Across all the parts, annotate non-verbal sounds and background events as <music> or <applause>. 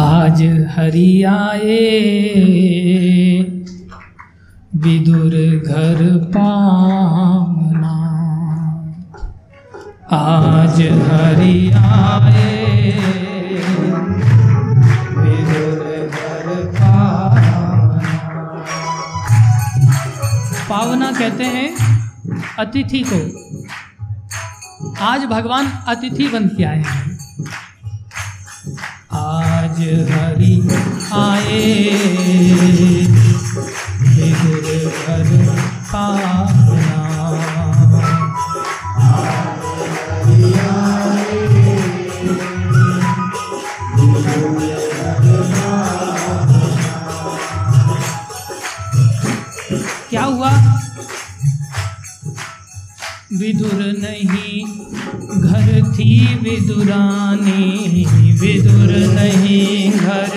आज हरि आए विदुर घर पाना आज हरि आए विदुर घर पाना पावना कहते हैं अतिथि को। आज भगवान अतिथि बन के आए हैं। हरि आए। विदुर घर पाना क्या हुआ? विदुर नहीं घर थी विदुरानी। विदुर नहीं घर।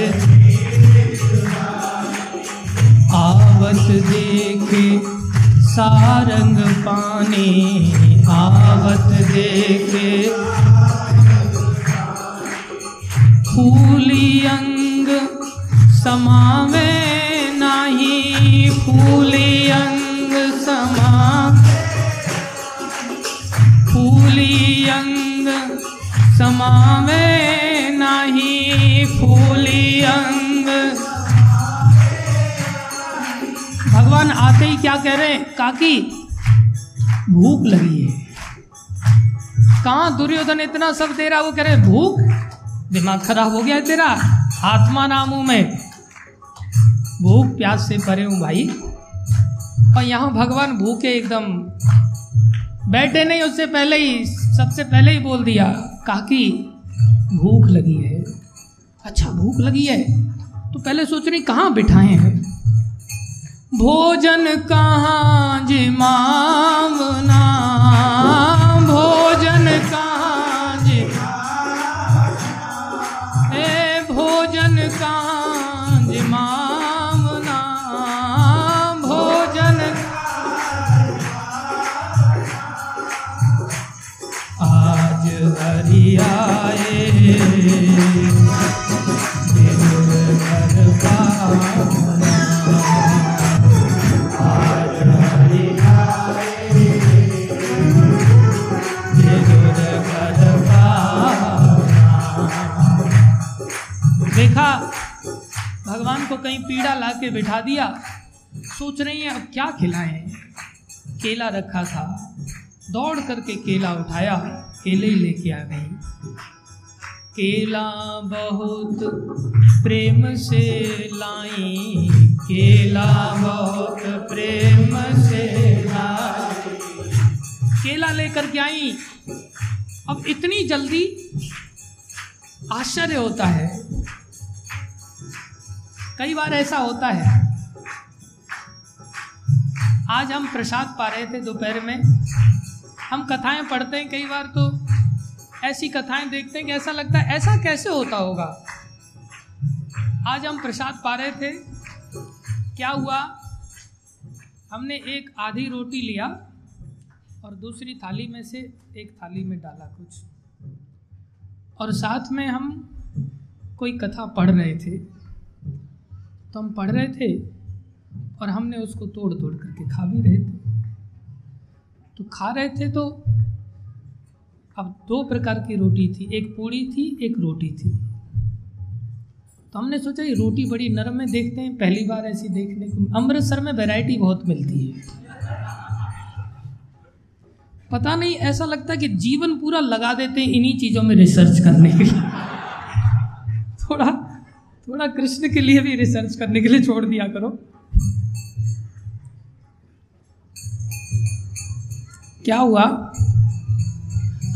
आवत देखे सारंग पानी, आवत देखे। फूली अंग समावे नाही, फूली अंग समा। फूली अंग समावे आते ही क्या कह रहे हैं? काकी, भूख लगी है। कहाँ दुर्योधन इतना सब दे रहा? वो कह रहे भूख? दिमाग खराब हो गया है तेरा। आत्मा नामू मैं। भूख प्यास से परे हूँ भाई। और यहाँ भगवान भूखे एकदम। बैठे नहीं, उससे पहले ही, सबसे पहले ही बोल दिया, काकी, भूख लगी है। अच्छा भूख लगी है? तो पहले सोच रही कहाँ बिठाए हैं? भोजन कहाँ जिमावना भोजन कहाँ जिमा ए भोजन कहाँ को कहीं पीड़ा ला के बिठा दिया। सोच रही है, अब क्या खिलाएँ? केला रखा था। दौड़ करके केला उठाया, केले ही लेके आ गई। केला बहुत प्रेम से लाई, केला बहुत प्रेम से लाई। केला लेकर के आई। अब इतनी जल्दी आश्चर्य होता है। कई बार ऐसा होता है। आज हम प्रसाद पा रहे थे दोपहर में। हम कथाएँ पढ़ते हैं कई बार तो ऐसी कथाएँ देखते हैं कि ऐसा लगता है, ऐसा कैसे होता होगा? आज हम प्रसाद पा रहे थे। क्या हुआ? हमने एक आधी रोटी लिया और दूसरी थाली में से एक थाली में डाला कुछ। और साथ में हम कोई कथा पढ़ रहे थे। तो हम पढ़ रहे थे और हमने उसको तोड़ तोड़ करके खा भी रहे थे। तो खा रहे थे तो अब दो प्रकार की रोटी थी, एक पूड़ी थी, एक रोटी थी। तो हमने सोचा ये रोटी बड़ी नरम है, देखते हैं, पहली बार ऐसी देखने को अमृतसर में वैरायटी बहुत मिलती है। पता नहीं, ऐसा लगता कि जीवन पूरा लगा देते हैं इन्हीं चीज़ों में रिसर्च करने के लिए। <laughs> थोड़ा थोड़ा कृष्ण के लिए भी रिसर्च करने के लिए छोड़ दिया करो। क्या हुआ?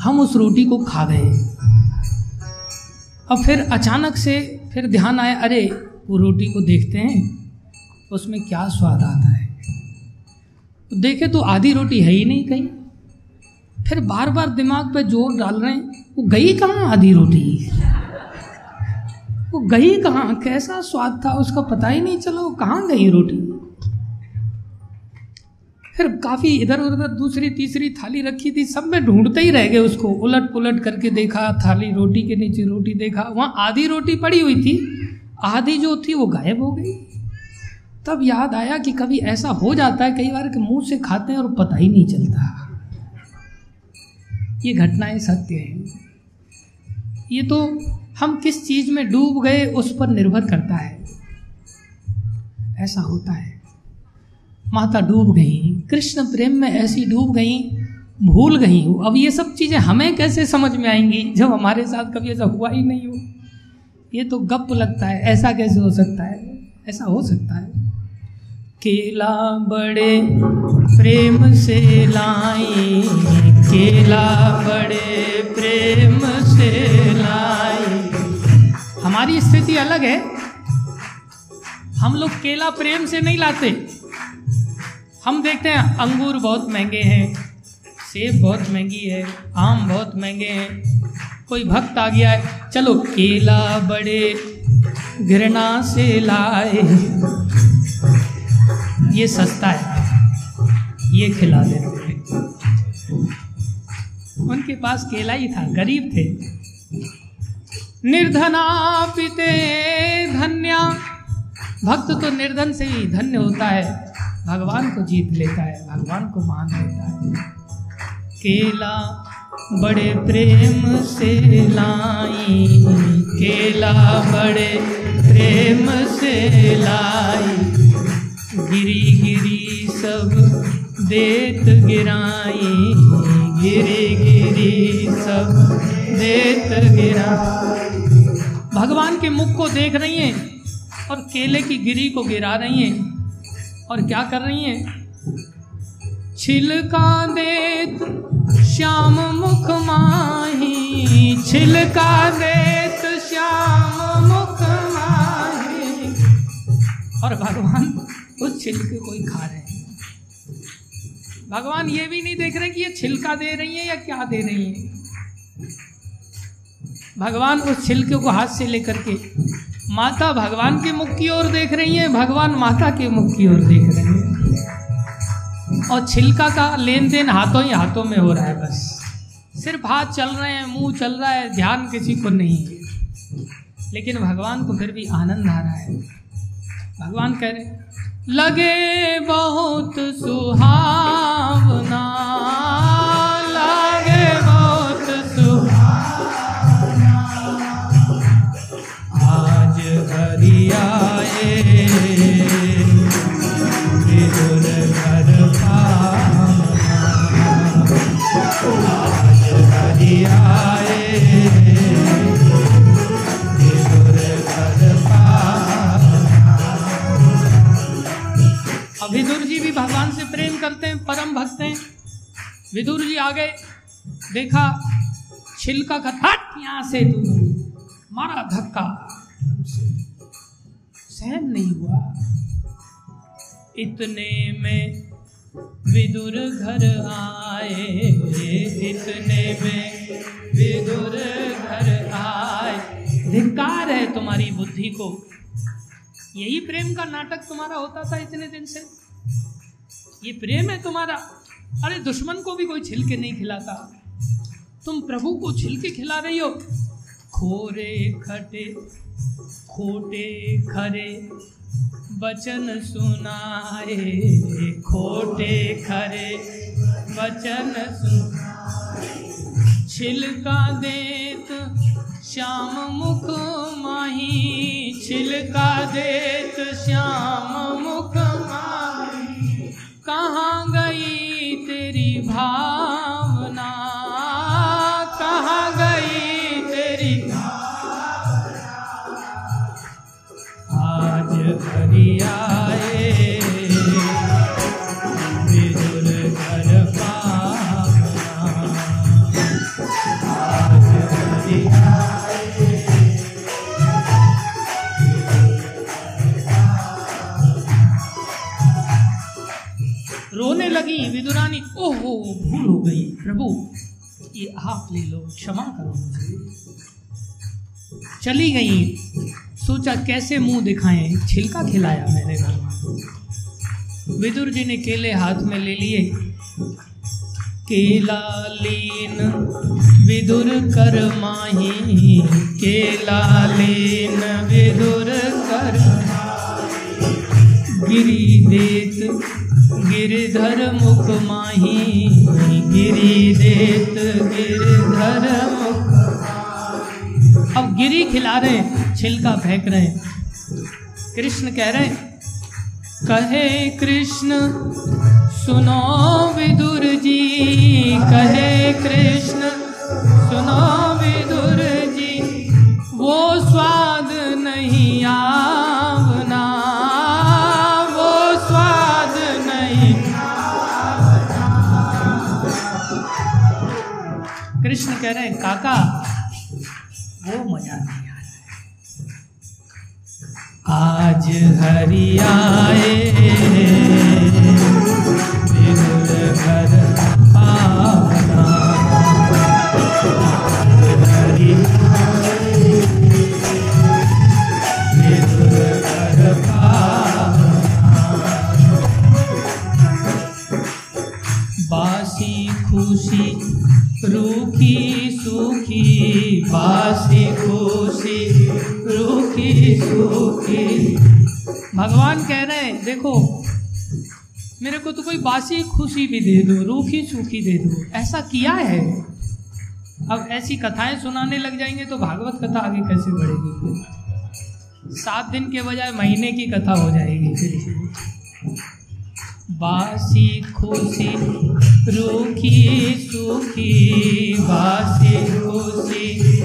हम उस रोटी को खा गए। अब फिर अचानक से फिर ध्यान आया, अरे, वो रोटी को देखते हैं, उसमें क्या स्वाद आता है? तो देखे तो आधी रोटी है ही नहीं कहीं। फिर बार बार दिमाग पे ज़ोर डाल रहे हैं, वो गई कहाँ आधी रोटी? वो गई कहाँ? कैसा स्वाद था? उसका पता ही नहीं चला। वो कहाँ गई रोटी? फिर काफ़ी इधर उधर दूसरी, तीसरी थाली रखी थी, सब में ढूंढते ही रह गए उसको। उलट पुलट करके देखा, थाली रोटी के नीचे रोटी देखा। वहाँ आधी रोटी पड़ी हुई थी। आधी जो थी वो गायब हो गई। तब याद आया कि कभी ऐसा हो जाता है, कई बार कि मुँह से खाते हैं और पता ही नहीं चलता। ये घटनाएँ सत्य हैं। ये तो हम किस चीज़ में डूब गए उस पर निर्भर करता है। ऐसा होता है। माता डूब गई, कृष्ण प्रेम में ऐसी डूब गई, भूल गई हो। अब ये सब चीज़ें हमें कैसे समझ में आएँगी जब हमारे साथ कभी ऐसा हुआ ही नहीं हो? ये तो गप लगता है, ऐसा कैसे हो सकता है? ऐसा हो सकता है। केला बड़े प्रेम से लाई केला बड़े प्रेम से लाई हमारी स्थिति अलग है। हम लोग केला प्रेम से नहीं लाते। हम देखते हैं, अंगूर बहुत महँगे हैं, सेब बहुत महँगी है, आम बहुत महँगे हैं। कोई भक्त आ गया है, चलो केला बड़े घृणा से लाए। ये सस्ता है, ये खिला देते उनके पास केला ही था, गरीब थे। निर्धना पिते धन्या। भक्त तो निर्धन से ही धन्य होता है। भगवान को जीत लेता है, भगवान को मान लेता है। केला बड़े प्रेम से लाई, केला बड़े प्रेम से लाई। गिरी गिरी सब देत गिराई, गिरी गिरी सब देत गिरा भगवान के मुख को देख रही हैं और केले की गिरी को गिरा रही हैं। और क्या कर रही हैं? छिलका देत श्याम मुख माही। छिलका देत श्याम मुख माही। और भगवान उस छिलके को ही खा रहे हैं। भगवान ये भी नहीं देख रहे कि ये छिलका दे रही है या क्या दे रही है? भगवान उस छिलके को हाथ से लेकर के माता भगवान के मुख की ओर देख रही है, भगवान माता के मुख की ओर देख रहे हैं। और छिलका का लेन देन हाथों ही हाथों में हो रहा है बस। सिर्फ़ हाथ चल रहे हैं, मुँह चल रहा है, ध्यान किसी को नहीं है। लेकिन भगवान को फिर भी आनंद आ रहा है। भगवान कह रहे लगे बहुत सुहावना विदुर जी भी भगवान से प्रेम करते हैं, परम भक्त हैं। विदुर जी आ गए देखा, छिलका का हट यहाँ से तू मारा धक्का। सहन नहीं हुआ। इतने में विदुर घर आए, इतने में विदुर घर आए। धिकार है तुम्हारी बुद्धि को। यही प्रेम का नाटक तुम्हारा होता था इतने दिन से। ये प्रेम है तुम्हारा। अरे, दुश्मन को भी कोई छिलके नहीं खिलाता। तुम प्रभु को छिलके खिला रही हो। खोरे खटे खोटे खरे बचन सुनाए। खोटे खरे बचन सुनाए। छिलका देत श्याम मुख माही। छिलका देत श्याम मुख माही। कहाँ गई तेरी भावना लगी विदुरानी ओहो, भूल हो गई। प्रभु, ये आप ले लो, क्षमा करो चली गई। सोचा कैसे मुँह दिखाएँ छिलका खिलाया मैंने भगवान विदुर जी ने केले हाथ में ले लिए। केला लीन, विदुर कर माही। केला लीन, विदुर कर गिरी देत गिरधर मुख माही, गिरी देत गिरधर मुख अब गिरी खिला रहे, छिलका फेंक रहे। कृष्ण कह रहे, कहे कृष्ण, सुनो विदुर जी, कहे कृष्ण, सुनो विदुर जी, वो स्वाद नहीं आवना कृष्ण कह रहे हैं, काका, वो मज़ा नहीं आ रहा है। आज हरि आए खुशी सूखी बासी खुशी, रूखी सूखी। भगवान कह रहे हैं, देखो, मेरे को तो कोई बासी खुशी भी दे दो, रूखी सूखी दे दो। ऐसा किया है? अब ऐसी कथाएँ सुनाने लग जाएँगे तो भागवत कथा आगे कैसे बढ़ेगी सात दिन के बजाय महीने की कथा हो जाएगी बासी खुशी, रूखी सूखी, बासी खुशी।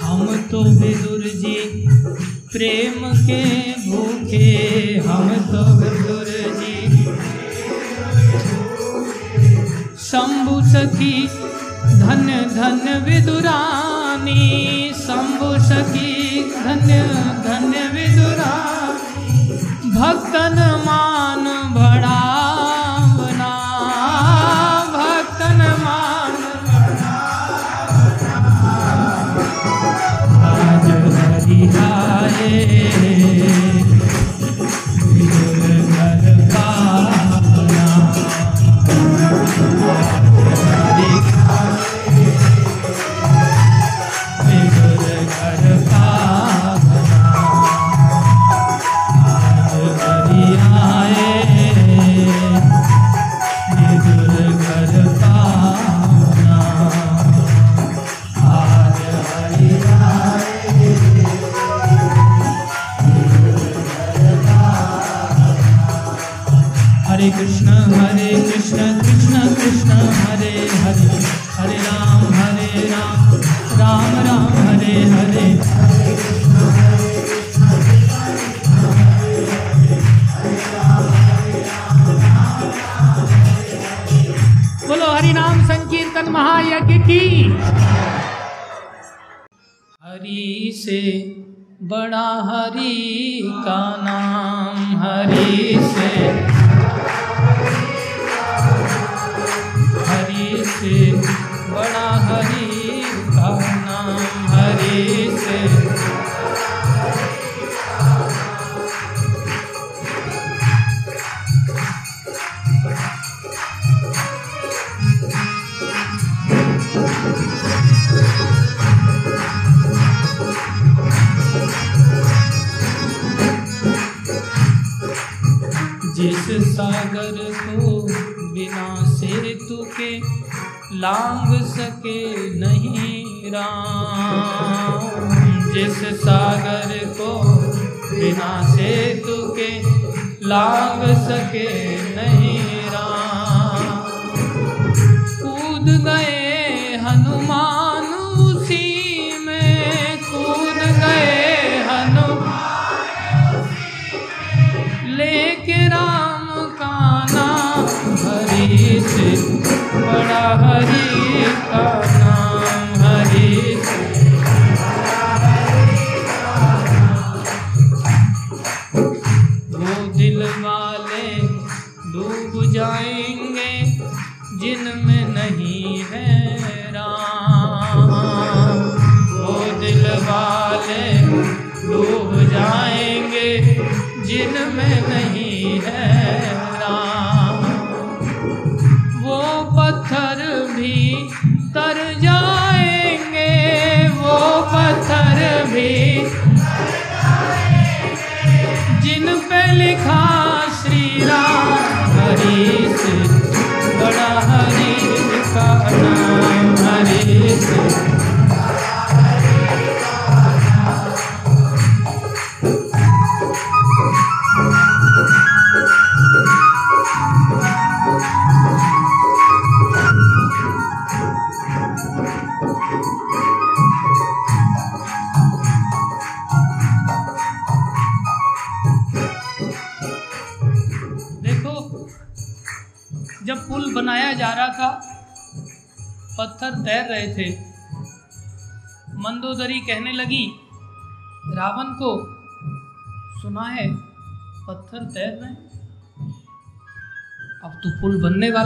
हम तो विदुर जी, प्रेम के भूखे। हम तो विदुर जी। शंभु सखी धन्य धन्य विदुरानी। शंभु सखी धन्य धन्य विदुरानी। भक्तन मान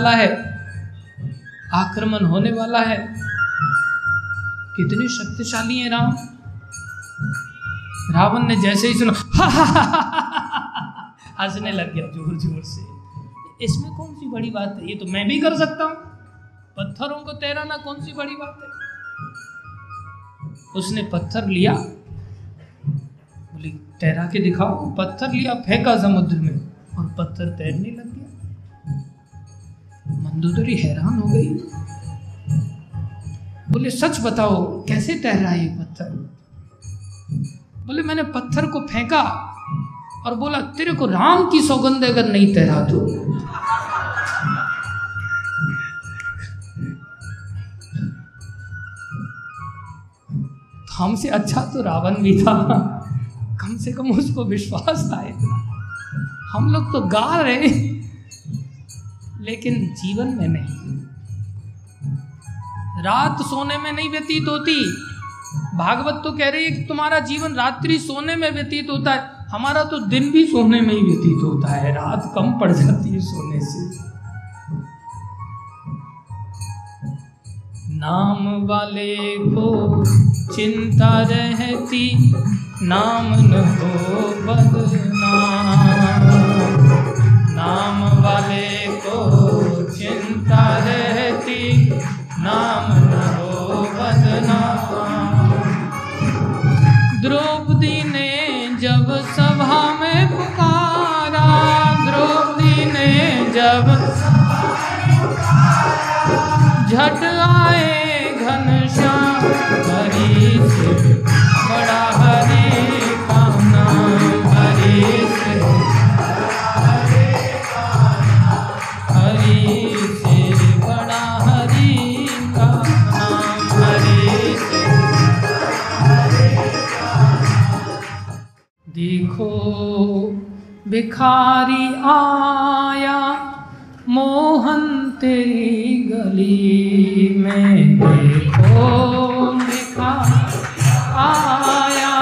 वाला है, आक्रमण होने वाला है। कितने शक्तिशाली हैं राम। रावण ने जैसे ही सुना हंसने लग गया ज़ोर ज़ोर से। इसमें कौन सी बड़ी बात है? ये तो मैं भी कर सकता हूँ। पत्थरों को तैराना कौन सी बड़ी बात है? उसने पत्थर लिया। बोली, तैरा के दिखाओ। पत्थर लिया फेंका समुद्र में और पत्थर तैरने लग गया। मंदोदरी हैरान हो गई। बोले, सच बताओ, कैसे तैर ये पत्थर? बोले, मैंने पत्थर को फेंका और बोला, तेरे को राम की सौगंध अगर नहीं तैरा तो। हमसे अच्छा तो रावण भी था। कम से कम उसको विश्वास था हम लोग तो गा रहे लेकिन जीवन में नहीं। रात सोने में नहीं व्यतीत होती। भागवत तो कह रही है कि तुम्हारा जीवन रात्रि सोने में व्यतीत होता है। हमारा तो दिन भी सोने में ही व्यतीत होता है। रात कम पड़ जाती है सोने से। नाम वाले को चिंता रहती, नाम न हो बदनाम। नाम वाले को चिंता रहती, नाम न हो बदनाम द्रौपदी ने जब सभा में पुकारा, द्रौपदी ने जब झट आए देखो, भिखारी आया मोहन तेरी गली में। देखो, भिखारी आया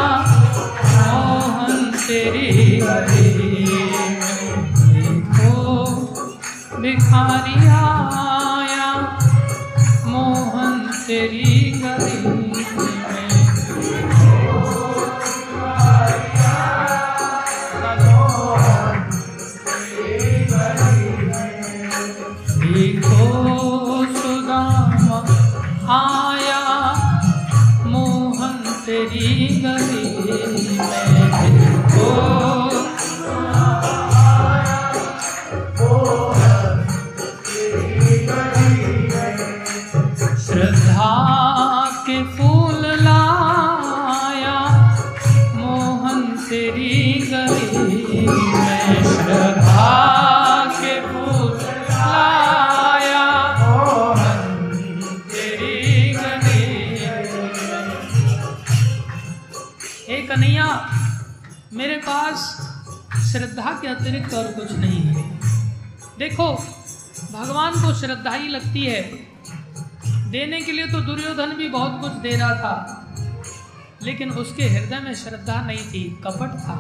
मोहन तेरी गली में। देखो, भिखारी आया मोहन तेरी गली के अतिरिक्त और कुछ नहीं है। देखो, भगवान को श्रद्धा ही लगती है। देने के लिए तो दुर्योधन भी बहुत कुछ दे रहा था, लेकिन उसके हृदय में श्रद्धा नहीं थी, कपट था।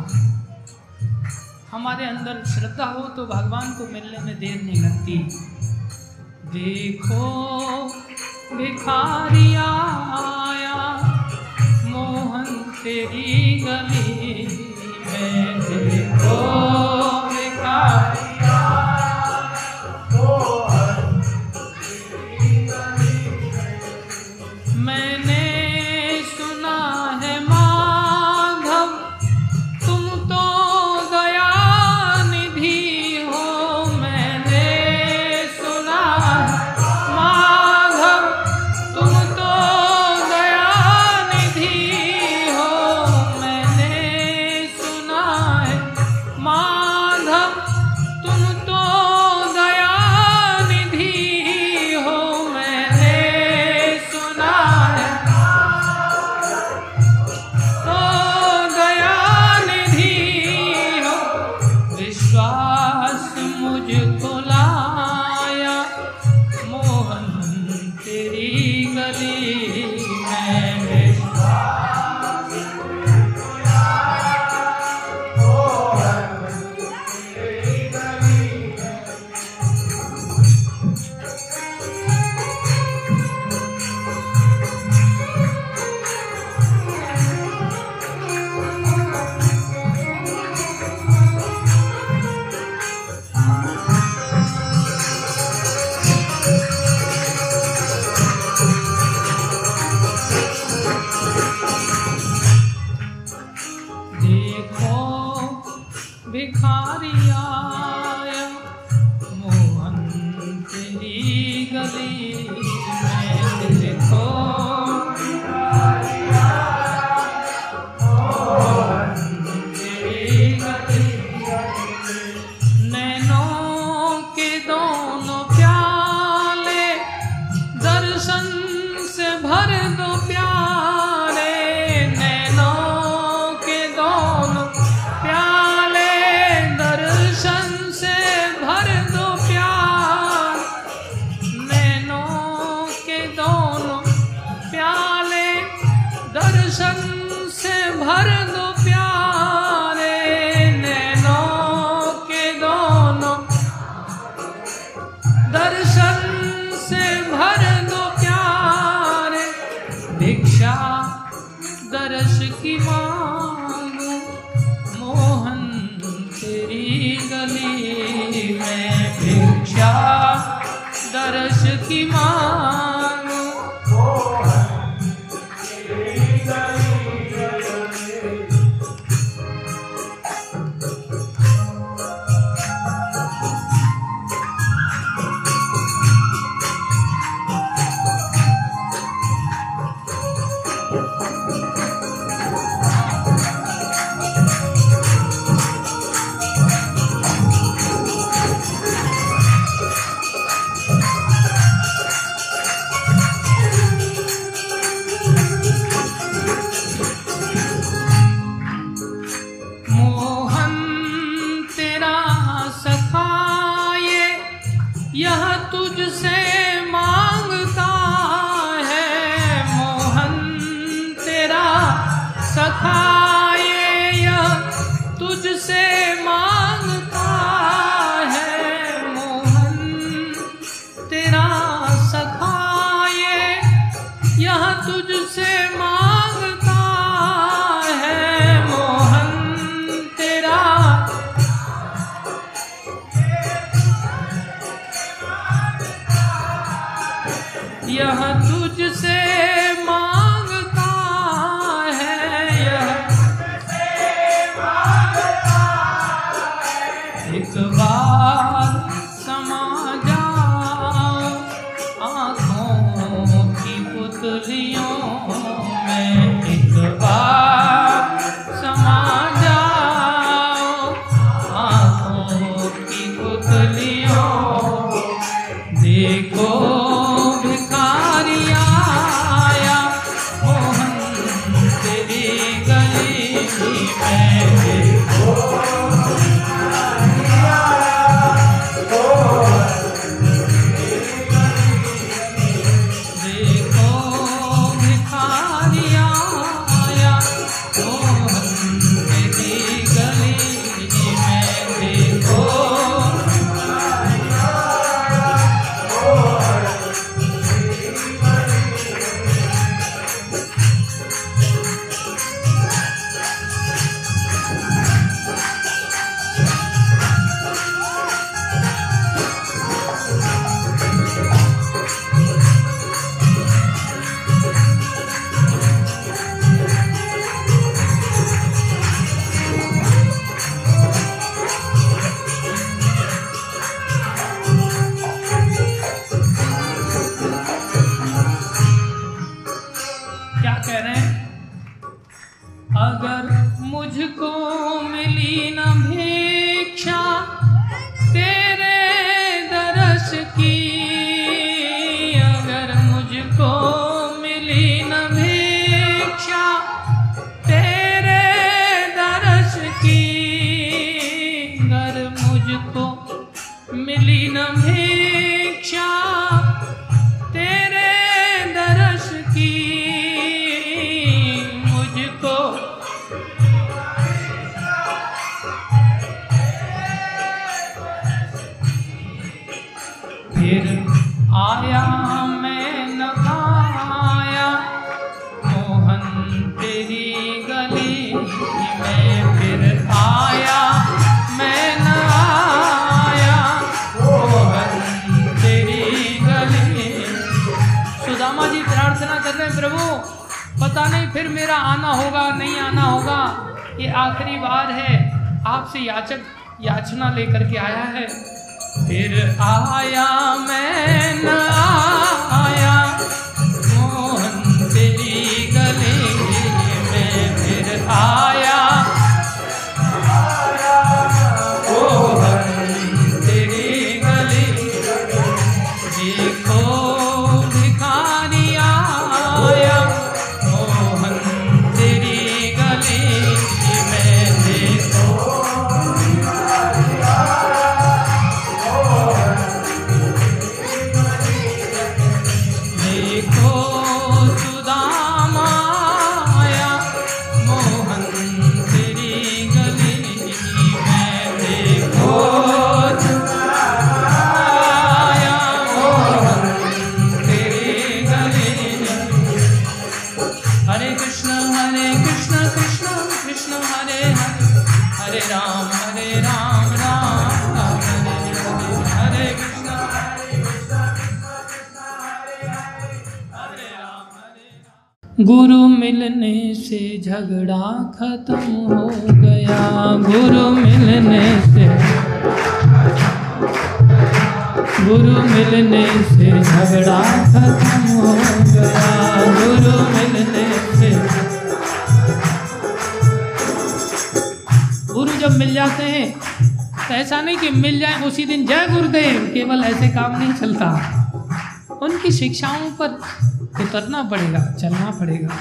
हमारे अंदर श्रद्धा हो तो भगवान को मिलने में देर नहीं लगती। देखो भिखारिया आया, मोहन तेरी गली। में देखो गली शिक्षाओं पर उतरना पड़ेगा, चलना पड़ेगा।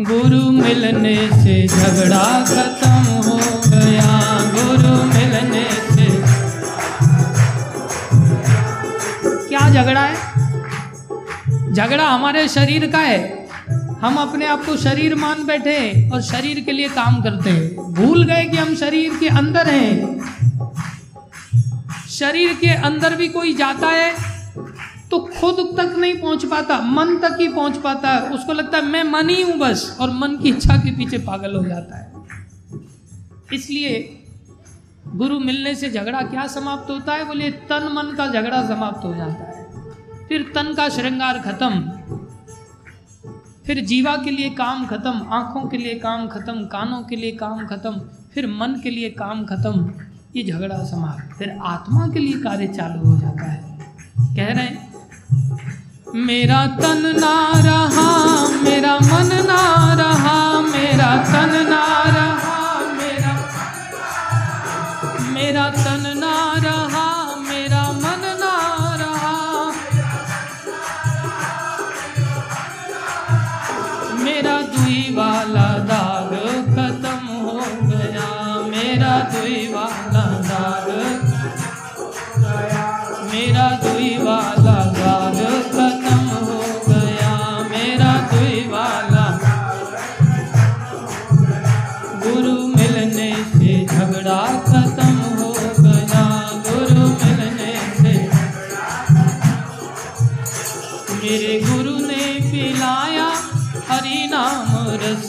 गुरु मिलने से झगड़ा खत्म हो गया। गुरु मिलने से क्या झगड़ा है? झगड़ा हमारे शरीर का है। हम अपने आप को शरीर मान बैठे और शरीर के लिए काम करते हैं। भूल गए कि हम शरीर के अंदर हैं। शरीर के अंदर भी कोई जाता है तो खुद तक नहीं पहुँच पाता, मन तक ही पहुँच पाता है। उसको लगता है, मैं मन ही हूँ बस। और मन की इच्छा के पीछे पागल हो जाता है। इसलिए गुरु मिलने से झगड़ा क्या समाप्त होता है? बोले तन मन का झगड़ा समाप्त हो जाता है। फिर तन का श्रृंगार खत्म। फिर जीवा के लिए काम खत्म, आँखों के लिए काम खत्म, कानों के लिए काम खत्म, फिर मन के लिए काम खत्म, ये झगड़ा समाप्त। फिर आत्मा के लिए कार्य चालू हो जाता है। कह रहे हैं मेरा तन ना रहा, मेरा मन ना रहा, मेरा तन ना रहा, मेरा मेरा तन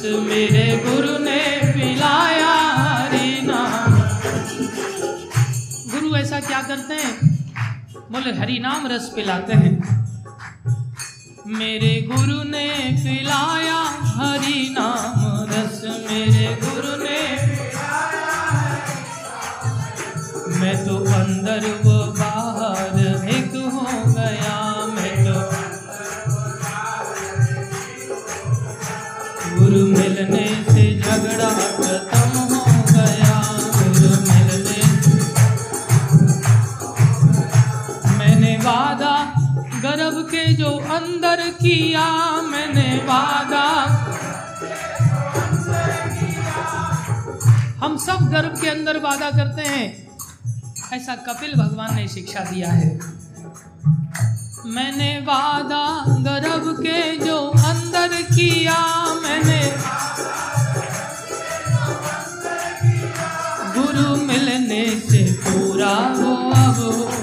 मेरे गुरु ने पिलाया हरि नाम। गुरु ऐसा क्या करते हैं? बोले, हरि नाम रस पिलाते हैं। मेरे गुरु ने पिलाया हरि नाम रस। मेरे गुरु ने मैं तो अंदर वो बाहर मिलने से झगड़ा खत्म हो गया। गुरु मिलने मैंने वादा गर्भ के जो अंदर किया, मैंने वादा हम सब गर्भ के अंदर वादा करते हैं। ऐसा कपिल भगवान ने शिक्षा दिया है। मैंने वादा गर्भ के जो अंदर किया मैंने। गुरु मिलने से पूरा हो अब हो।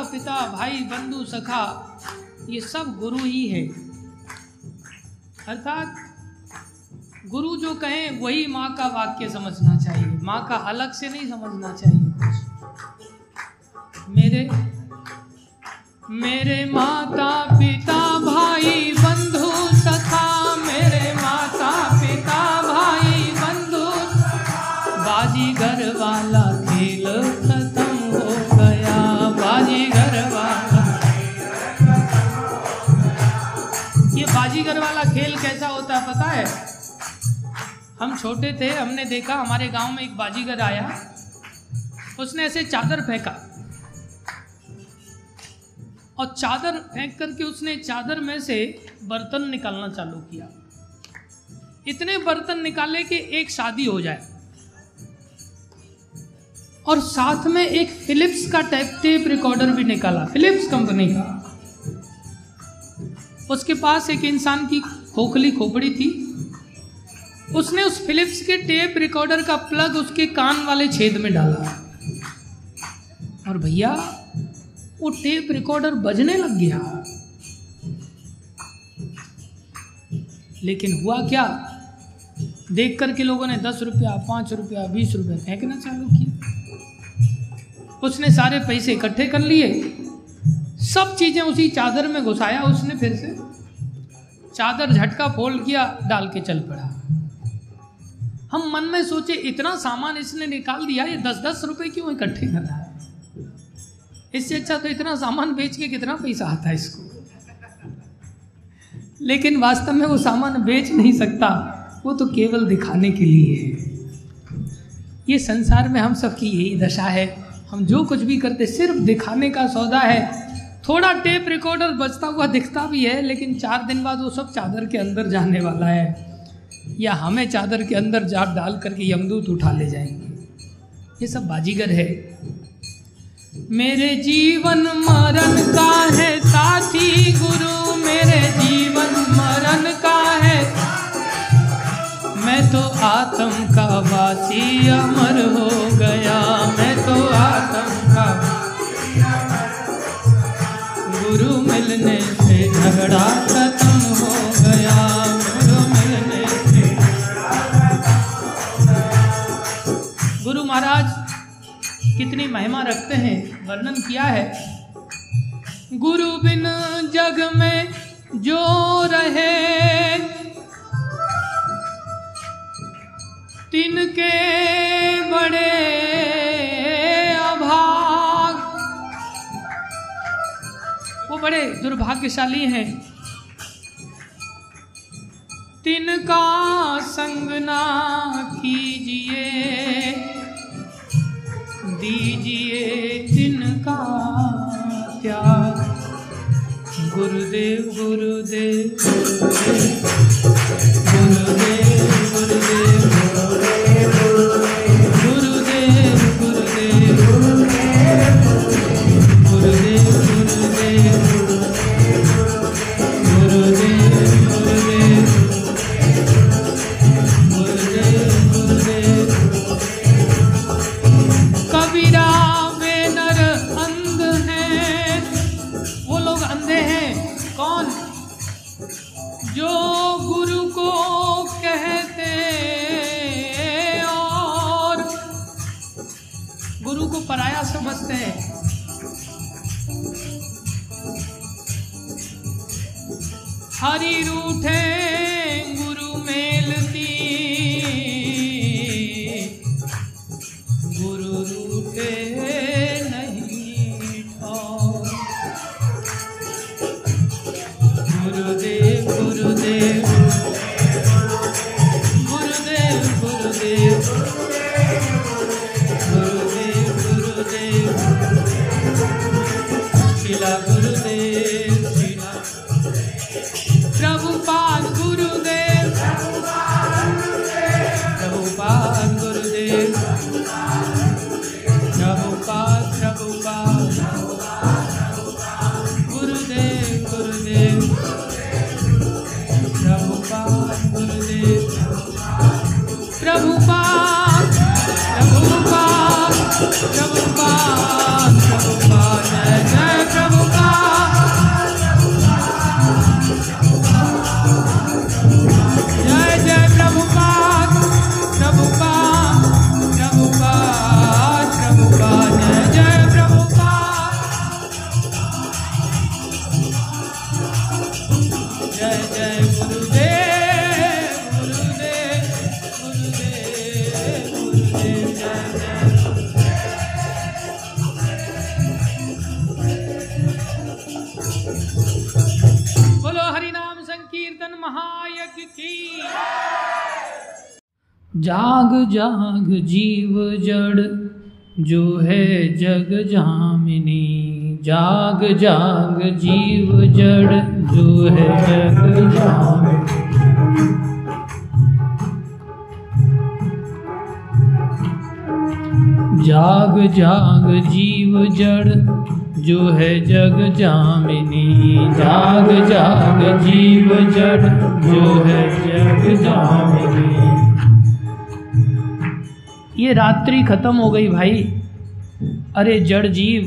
माता पिता, भाई, बंधु, सखा, ये सब गुरु ही है। अर्थात गुरु जो कहे, वही माँ का वाक्य समझना चाहिए। माँ का अलग से नहीं समझना चाहिए मेरे मेरे माता, पिता, भाई, बंधु, सखा, मेरे माता, पिता, भाई, बंधु, बाजीगर वाला पता है। हम छोटे थे, हमने देखा, हमारे गाँव में एक बाजीगर आया। उसने ऐसे चादर फेंका। और चादर फेंक करके उसने चादर में से बर्तन निकालना चालू किया। इतने बर्तन निकाले कि एक शादी हो जाए। और साथ में एक फिलिप्स का टैप टेप रिकॉर्डर भी निकाला, फिलिप्स कंपनी का। उसके पास एक इंसान की खोखली खोपड़ी थी। उसने उस फिलिप्स के टेप रिकॉर्डर का प्लग उसके कान वाले छेद में डाला। और भैया, वो टेप रिकॉर्डर बजने लग गया। लेकिन हुआ क्या? देख करके लोगों ने दस रुपया, पाँच रुपया, बीस रुपया फेंकना चालू किया। उसने सारे पैसे इकट्ठे कर लिए। सब चीज़ें उसी चादर में घुसाया उसने फिर से। चादर झटका फोल्ड किया, डाल के चल पड़ा। हम मन में सोचे, इतना सामान इसने निकाल दिया, ये दस दस रुपए क्यों इकट्ठे कर रहा है? इससे अच्छा तो इतना सामान बेच के कितना पैसा आता है इसको? लेकिन वास्तव में वो सामान बेच नहीं सकता, वो तो केवल दिखाने के लिए है। ये संसार में हम सबकी यही दशा है। हम जो कुछ भी करते, सिर्फ़ दिखाने का सौदा है। थोड़ा टेप रिकॉर्डर बचता हुआ दिखता भी है, लेकिन चार दिन बाद वो सब चादर के अंदर जाने वाला है। या हमें चादर के अंदर जा डाल करके यमदूत उठा ले जाएँगे। ये सब बाजीगर है। मेरे जीवन मरण का है, साथी गुरु, मेरे जीवन मरण का है। मैं तो आत्म का वासी अमर हो गया, मैं तो आत्म का गुरु मिलने से झगड़ा खत्म हो गया। गुरु मिलने से गुरु महाराज, कितनी महिमा रखते हैं, वर्णन किया है। गुरु बिन जग में जो रहे, तिनके बड़े बड़े दुर्भाग्यशाली हैं। तिनका संग ना कीजिए, दीजिए तिनका त्याग। गुरुदेव गुरुदेव गुरुदेव गुरुदेव गुरुदेव। गुरुदेव हरि रूठे जीव जड़, जो है जग जामिनी। जाग जाग, जीव जड़, जो है जग जामिनी। जाग जाग, जीव जड़, जो है जग जामिनी। जाग जाग, जीव जड़, जो है जग जामिनी। ये रात्रि खत्म हो गई भाई। अरे जड़ जीव,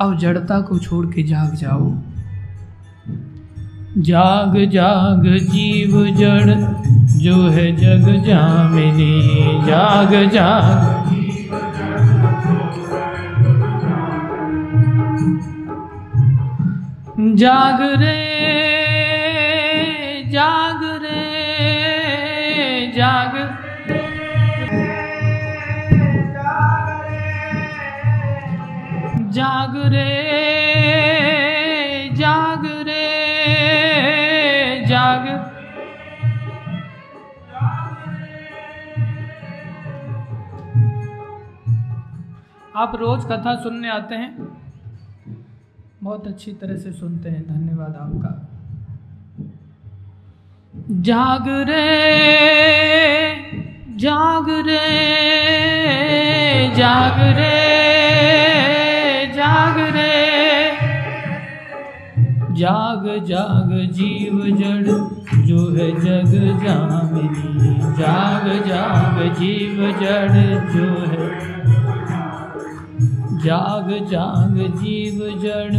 अब जड़ता को छोड़ के जाग जाओ। जाग जाग जीव जड़, जो है जग जामिनी। जाग जाग। जाग रे जाग रे, जाग जाग रे जाग रे, जाग। आप रोज कथा सुनने आते हैं? बहुत अच्छी तरह से सुनते हैं। धन्यवाद आपका। जाग रे जाग रे जाग रे। जाग रे जाग जाग, जीव जड़, जो है जग जामिनी। जाग जाग, जीव जड़, जो है। जाग जाग, जीव जड़,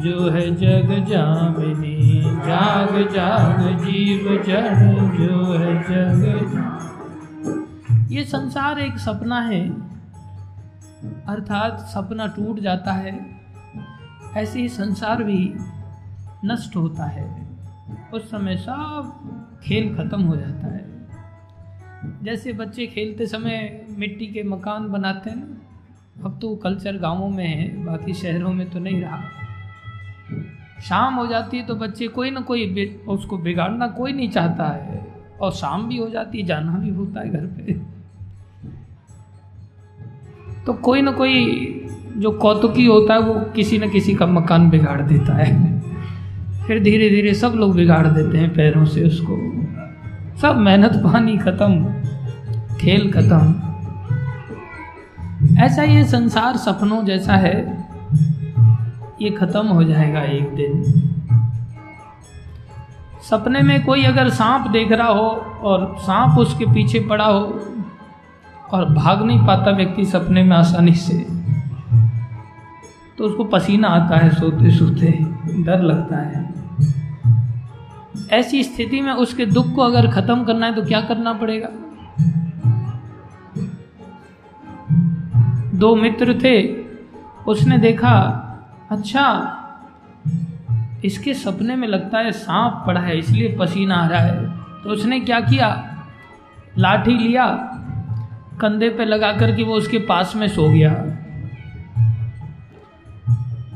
जो है जग जामिनी। जाग जाग, जीव जड़, जो है जग। ये संसार एक सपना है। अर्थात सपना टूट जाता है, ऐसे ही संसार भी नष्ट होता है। उस समय सब खेल खत्म हो जाता है। जैसे बच्चे खेलते समय मिट्टी के मकान बनाते हैं, अब तो कल्चर गाँवों में है, बाकी शहरों में तो नहीं रहा। शाम हो जाती है तो बच्चे कोई ना कोई उसको बिगाड़ना कोई नहीं चाहता है, और शाम भी हो जाती है, जाना भी होता है घर पे। तो कोई ना कोई जो कौतुकी होता है, वो किसी न किसी का मकान बिगाड़ देता है। फिर धीरे धीरे सब लोग बिगाड़ देते हैं पैरों से उसको। सब मेहनत, पानी खत्म, खेल खत्म। ऐसा ये संसार सपनों जैसा है, ये खत्म हो जाएगा एक दिन। सपने में कोई अगर सांप देख रहा हो और सांप उसके पीछे पड़ा हो और भाग नहीं पाता व्यक्ति सपने में आसानी से। तो उसको पसीना आता है, सोते सोते डर लगता है। ऐसी स्थिति में उसके दुख को अगर खत्म करना है तो क्या करना पड़ेगा? दो मित्र थे, उसने देखा अच्छा इसके सपने में लगता है सांप पड़ा है, इसलिए पसीना आ रहा है। तो उसने क्या किया? लाठी लिया कंधे पे लगा करके वो उसके पास में सो गया।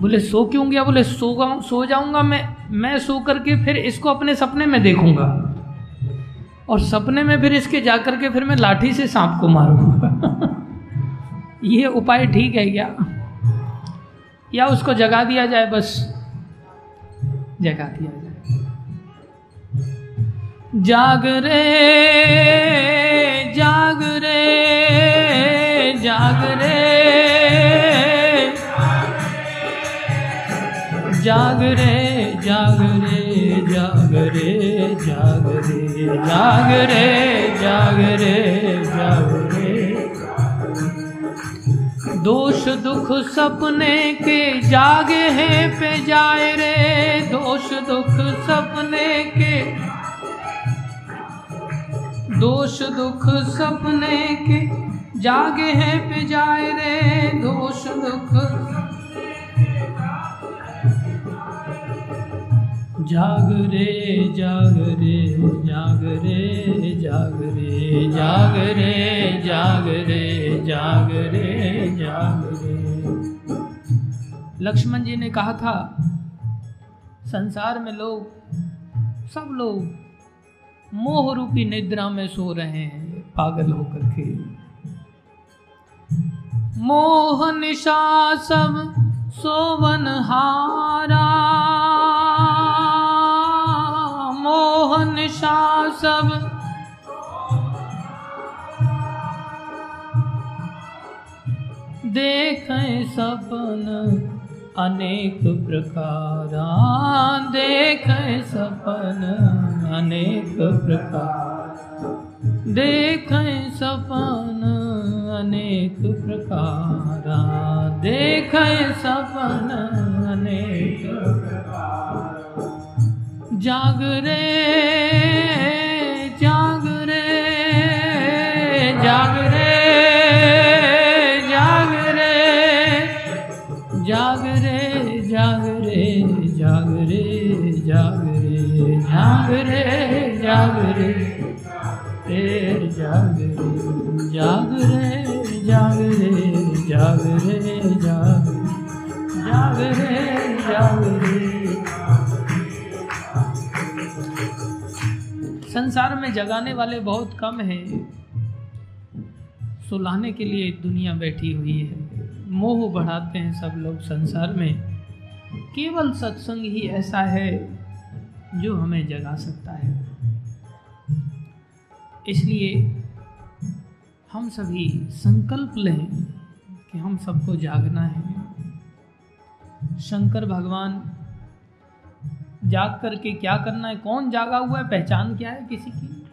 बोले, सो क्यों गया? बोले, सो सो जाऊँगा मैं मैं सो करके फिर इसको अपने सपने में देखूँगा। और सपने में फिर इसके जाकर के फिर मैं लाठी से सांप को मारूँगा। <laughs> ये उपाय ठीक है क्या? या उसको जगा दिया जाए बस? जगा दिया जाए। जाग रे, जाग रे जाग रे जाग रे जाग रे जाग रे जाग रे जाग रे जाग रे जाग रे दोष दुख सपने के जागे हैं पे जाए रे। दोष दुख सपने के दोष दुख सपने के जागे हैं पे जाए रे दोष दुख। जाग रे जाग रे जाग रे जाग रे जाग रे जाग रे जाग रे जाग रे। लक्ष्मण जी ने कहा था, संसार में लोग, सब लोग मोह रूपी निद्रा में सो रहे हैं, पागल होकर के। मोह निशा सब सोवन हारा। मोहन शाह सब देखें सपन अनेक प्रकार। देखें सपन अनेक प्रकार। देखें सपन अनेक प्रकार। देखें सपन अनेक जाग रे जाग रे जाग रे जाग रे जाग रे, जाग जाग रे जाग रे जाग रे, जाग जाग रे जाग रे। संसार में जगाने वाले बहुत कम हैं। सुलाने के लिए दुनिया बैठी हुई है। मोह बढ़ाते हैं सब लोग संसार में। केवल सत्संग ही ऐसा है जो हमें जगा सकता है। इसलिए हम सभी संकल्प लें कि हम सबको जागना है। शंकर भगवान जाग करके क्या करना है? कौन जागा हुआ है? पहचान क्या है किसी की?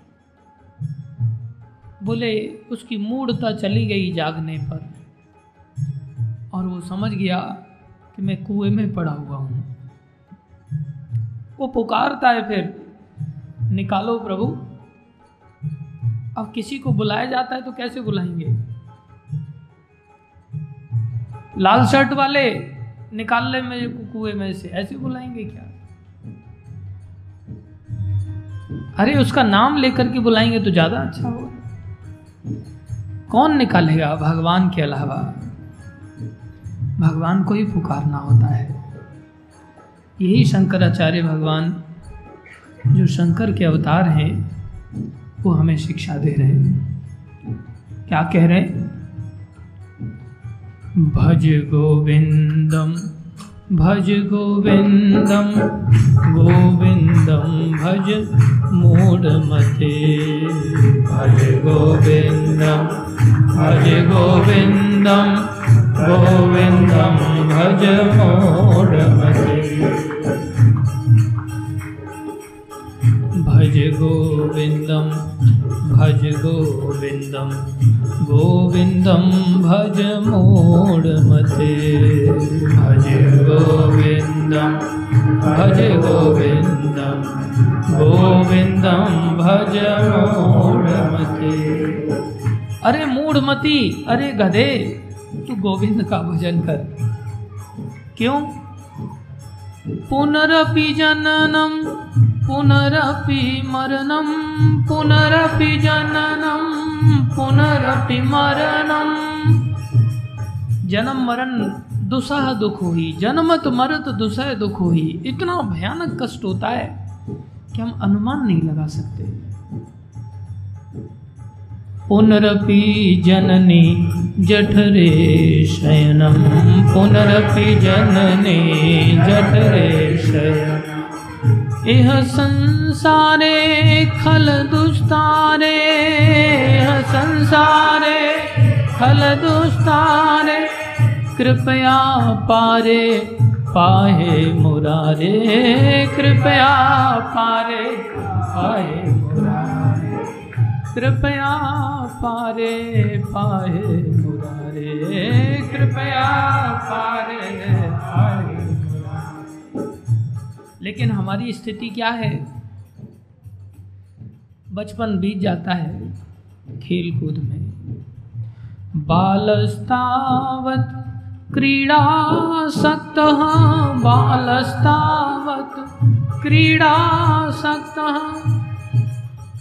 बोले, उसकी मूढ़ता चली गई जागने पर। और वो समझ गया कि मैं कुएँ में पड़ा हुआ हूँ। वो पुकारता है फिर, निकालो प्रभु। अब किसी को बुलाया जाता है तो कैसे बुलाएँगे? लाल शर्ट वाले निकाल ले मेरे को कुएँ में से ऐसे बुलाएँगे क्या? अरे, उसका नाम लेकर के बुलाएँगे तो ज़्यादा अच्छा होगा। कौन निकालेगा भगवान के अलावा? भगवान को ही पुकारना होता है। यही शंकराचार्य भगवान, जो शंकर के अवतार हैं वो हमें शिक्षा दे रहे हैं। क्या कह रहे भज गोविंदम भज गोविंदम गोविंदम भज मूढ़मते भज गोविंदम भज गोविंदम गोविंदम भज मूढ़मते भज गोविंदम भज गोविंदम गोविंदम भज मूढ़मते भज गोविंदम भज गोविंदम गोविंदम भज मूढ़मते अरे मूढ़मती अरे गधे, तू गोविंद का भजन कर। क्यों? पुनरपि जननम पुनरपि मरणम पुनरपि जननम पुनरपि मरणम जन्म मरण दुसह दुख हुई, जन्मत मरत दुसह दुख हुई। इतना भयानक कष्ट होता है कि हम अनुमान नहीं लगा सकते। पुनरपि जननी जठरे शयनम। पुनरपि जननी जठरे शयन इह संसारे खल दुस्तारे इह संसारे खल दुस्तारे कृपया पारे, पाहे मुरारे, कृपया पारे, पाहे कृपया पारे, पाहे मुरारे। कृपया पारे, पाहे लेकिन हमारी स्थिति क्या है? बचपन बीत जाता है खेल कूद में। बालस्तावत क्रीडासक्तः बालस्तावत क्रीडासक्तः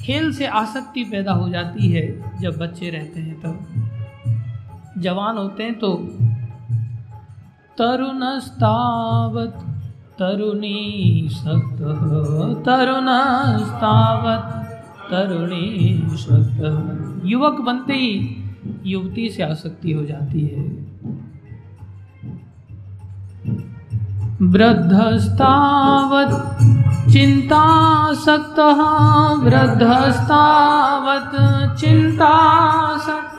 खेल से आसक्ति पैदा हो जाती है जब बच्चे रहते हैं तब। जवान होते हैं तो तरुणस्तावत तरुणी सक्त तरुणस्तावत तरुणी सक्त युवक बनते ही युवती से आसक्ति हो जाती है। वृद्धस्तावत्। चिन्तासक्तः वृद्धस्तावत्। चिन्तासक्त।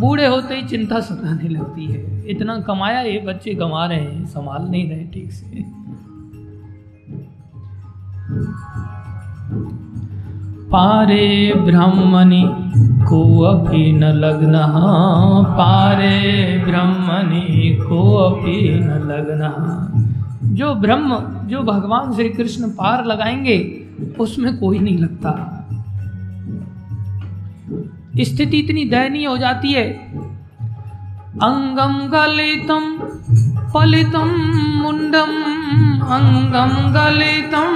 बूढ़े होते ही चिंता सताने लगती है। इतना कमाया ये बच्चे कमा रहे हैं, संभाल नहीं रहे ठीक से। पारे ब्रह्मणि को अपि न लग्न। पारे ब्रह्मणि को अपि न लग्न। जो ब्रह्म, जो भगवान श्री कृष्ण पार लगाएँगे, उसमें कोई नहीं लगता। स्थिति इतनी दयनीय हो जाती है। अंगम गलितम पलितम मुंडम अंगम गलितम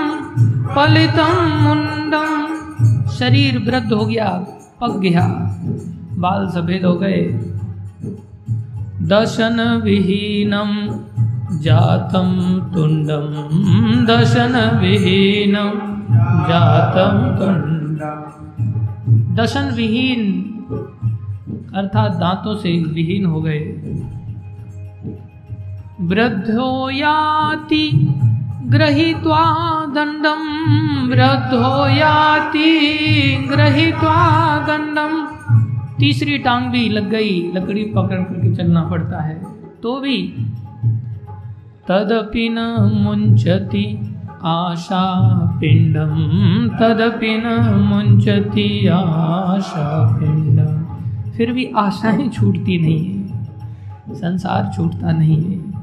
पलितम मुंडम शरीर वृद्ध हो गया, पक गया, बाल सफ़ेद हो गए। दशन विहीनम जातम तुंडम दशन विहीनम जातम तुंडम दशन विहीन अर्थात दांतों से विहीन हो गए। वृद्धो याति गृहीत्वा दंडम वृद्धो याति गृहीत्वा दंडम तीसरी टांग भी लग गई, लकड़ी पकड़ करके चलना पड़ता है। तो भी तदपि न मुंचति आशा पिंडम तदपि न मुंचति आशा पिंडम फिर भी आशाएँ छूटती नहीं है। संसार छूटता नहीं है।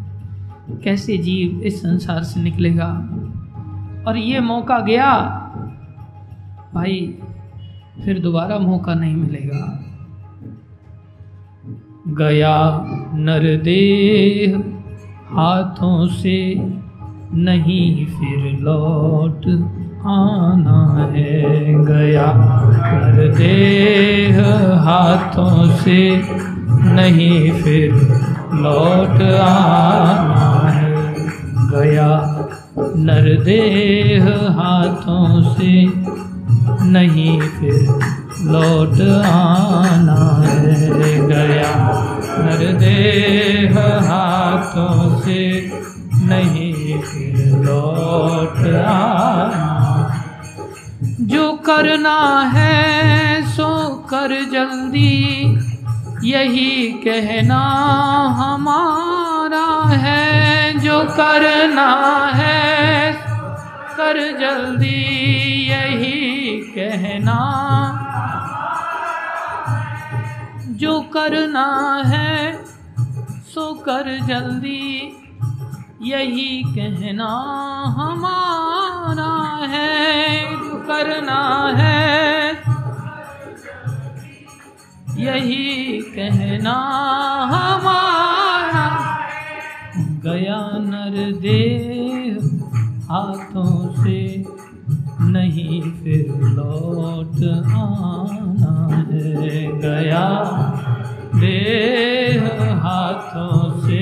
कैसे जीव इस संसार से निकलेगा? और ये मौका गया। भाई, फिर दोबारा मौका नहीं मिलेगा। गया नरदेह हाथों से नहीं फिर लौट आना है। गया नरदेह हाथों से नहीं फिर लौट आना है। गया नरदेह हाथों से नहीं फिर लौट आना है। गया नरदेह हाथों से नहीं फिर लौट आना। जो करना है सो कर जल्दी, यही कहना हमारा है। जो करना है कर जल्दी, यही कहना जो करना है, सो कर जल्दी। यही कहना हमारा है, जो करना है। यही कहना हमारा गया नर देह हाथों से नहीं फिर लौट आना है गया। देह हाथों से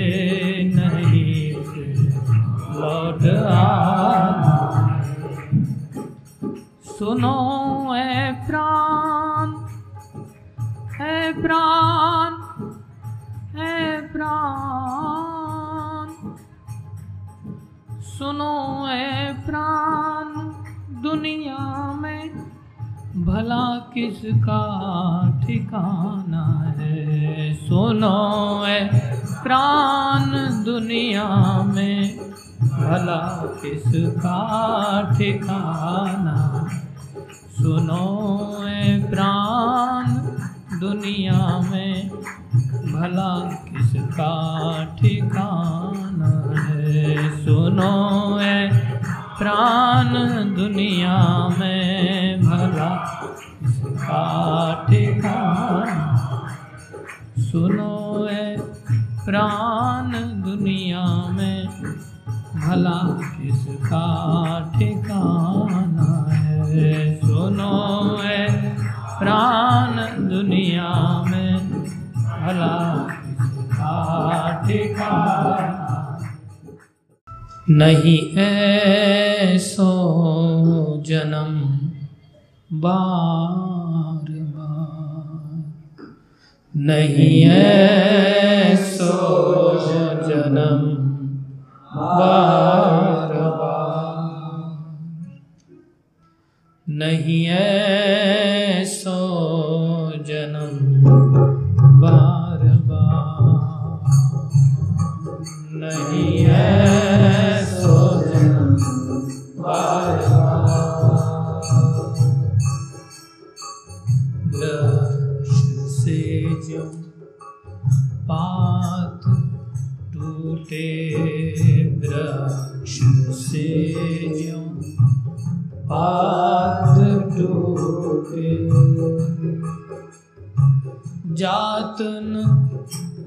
नहीं फिर लौट आना सुनो ए प्राण है प्राण है प्राण। सुनो ए प्राण। दुनिया में भला किसका ठिकाना है? सुनो है प्राण दुनिया में भला किसका ठिकाना? सुनो है प्राण दुनिया में भला किसका ठिकाना है? सुनो ए प्राण दुनिया में भला ठिकाना सुनो है प्राण दुनिया में भला किसका ठिकाना है? सुनो है प्राण दुनिया में भला किसका ठिकाना नहीं ऐसो जन्म बार बार। नहीं ऐसो जन्म बार बार। नहीं ऐसो वृक्ष से जो पात टूटे। जातन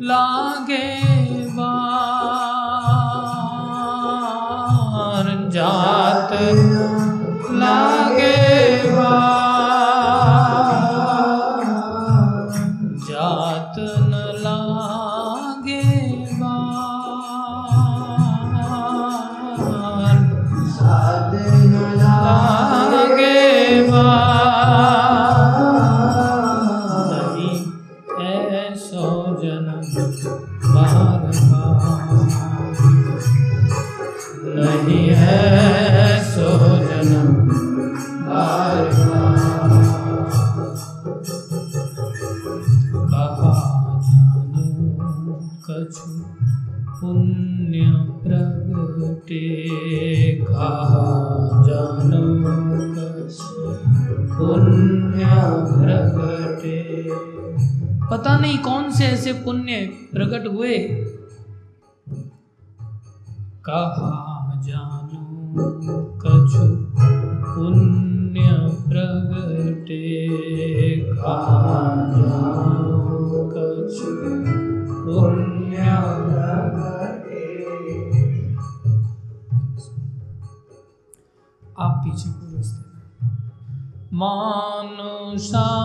लागे बार। जात कहा जानो कछु पुण्य प्रगटे। कहा जानो कछु पुण्य आप पीछे को मानुषा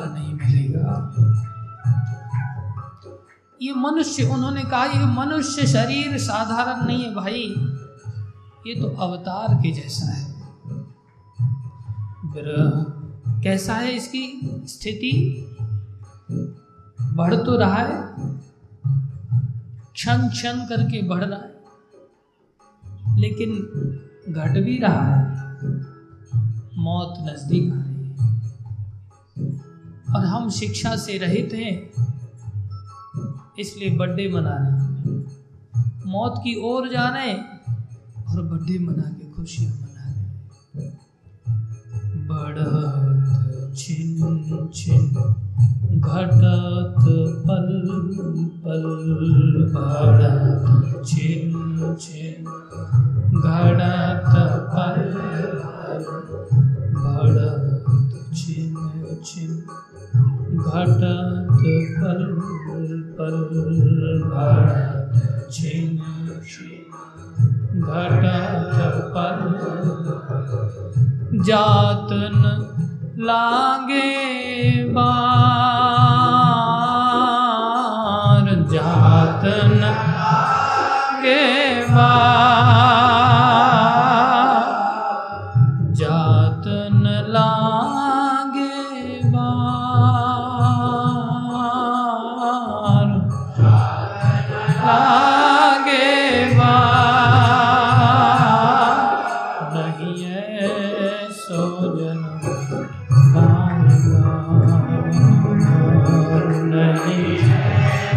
बार नहीं मिलेगा। ये मनुष्य, उन्होंने कहा, ये मनुष्य शरीर साधारण नहीं है भाई। ये तो अवतार के जैसा है। ग्रह कैसा है इसकी स्थिति? बढ़ तो रहा है। क्षण क्षण करके बढ़ रहा है। लेकिन घट भी रहा है। मौत नज़दीक आ रही है। और हम शिक्षा से रहित हैं, इसलिए बर्थडे मना रहे मौत की ओर जा रहे और बर्थडे मना के खुशियाँ मना रहे बढ़त, छिन छिन, घटत, पल पल, बढ़त, छिन छिन घटत पल छिन छिन घटत पल पल घटत छिन छिन। घटत पल जातन लागे बार नहीं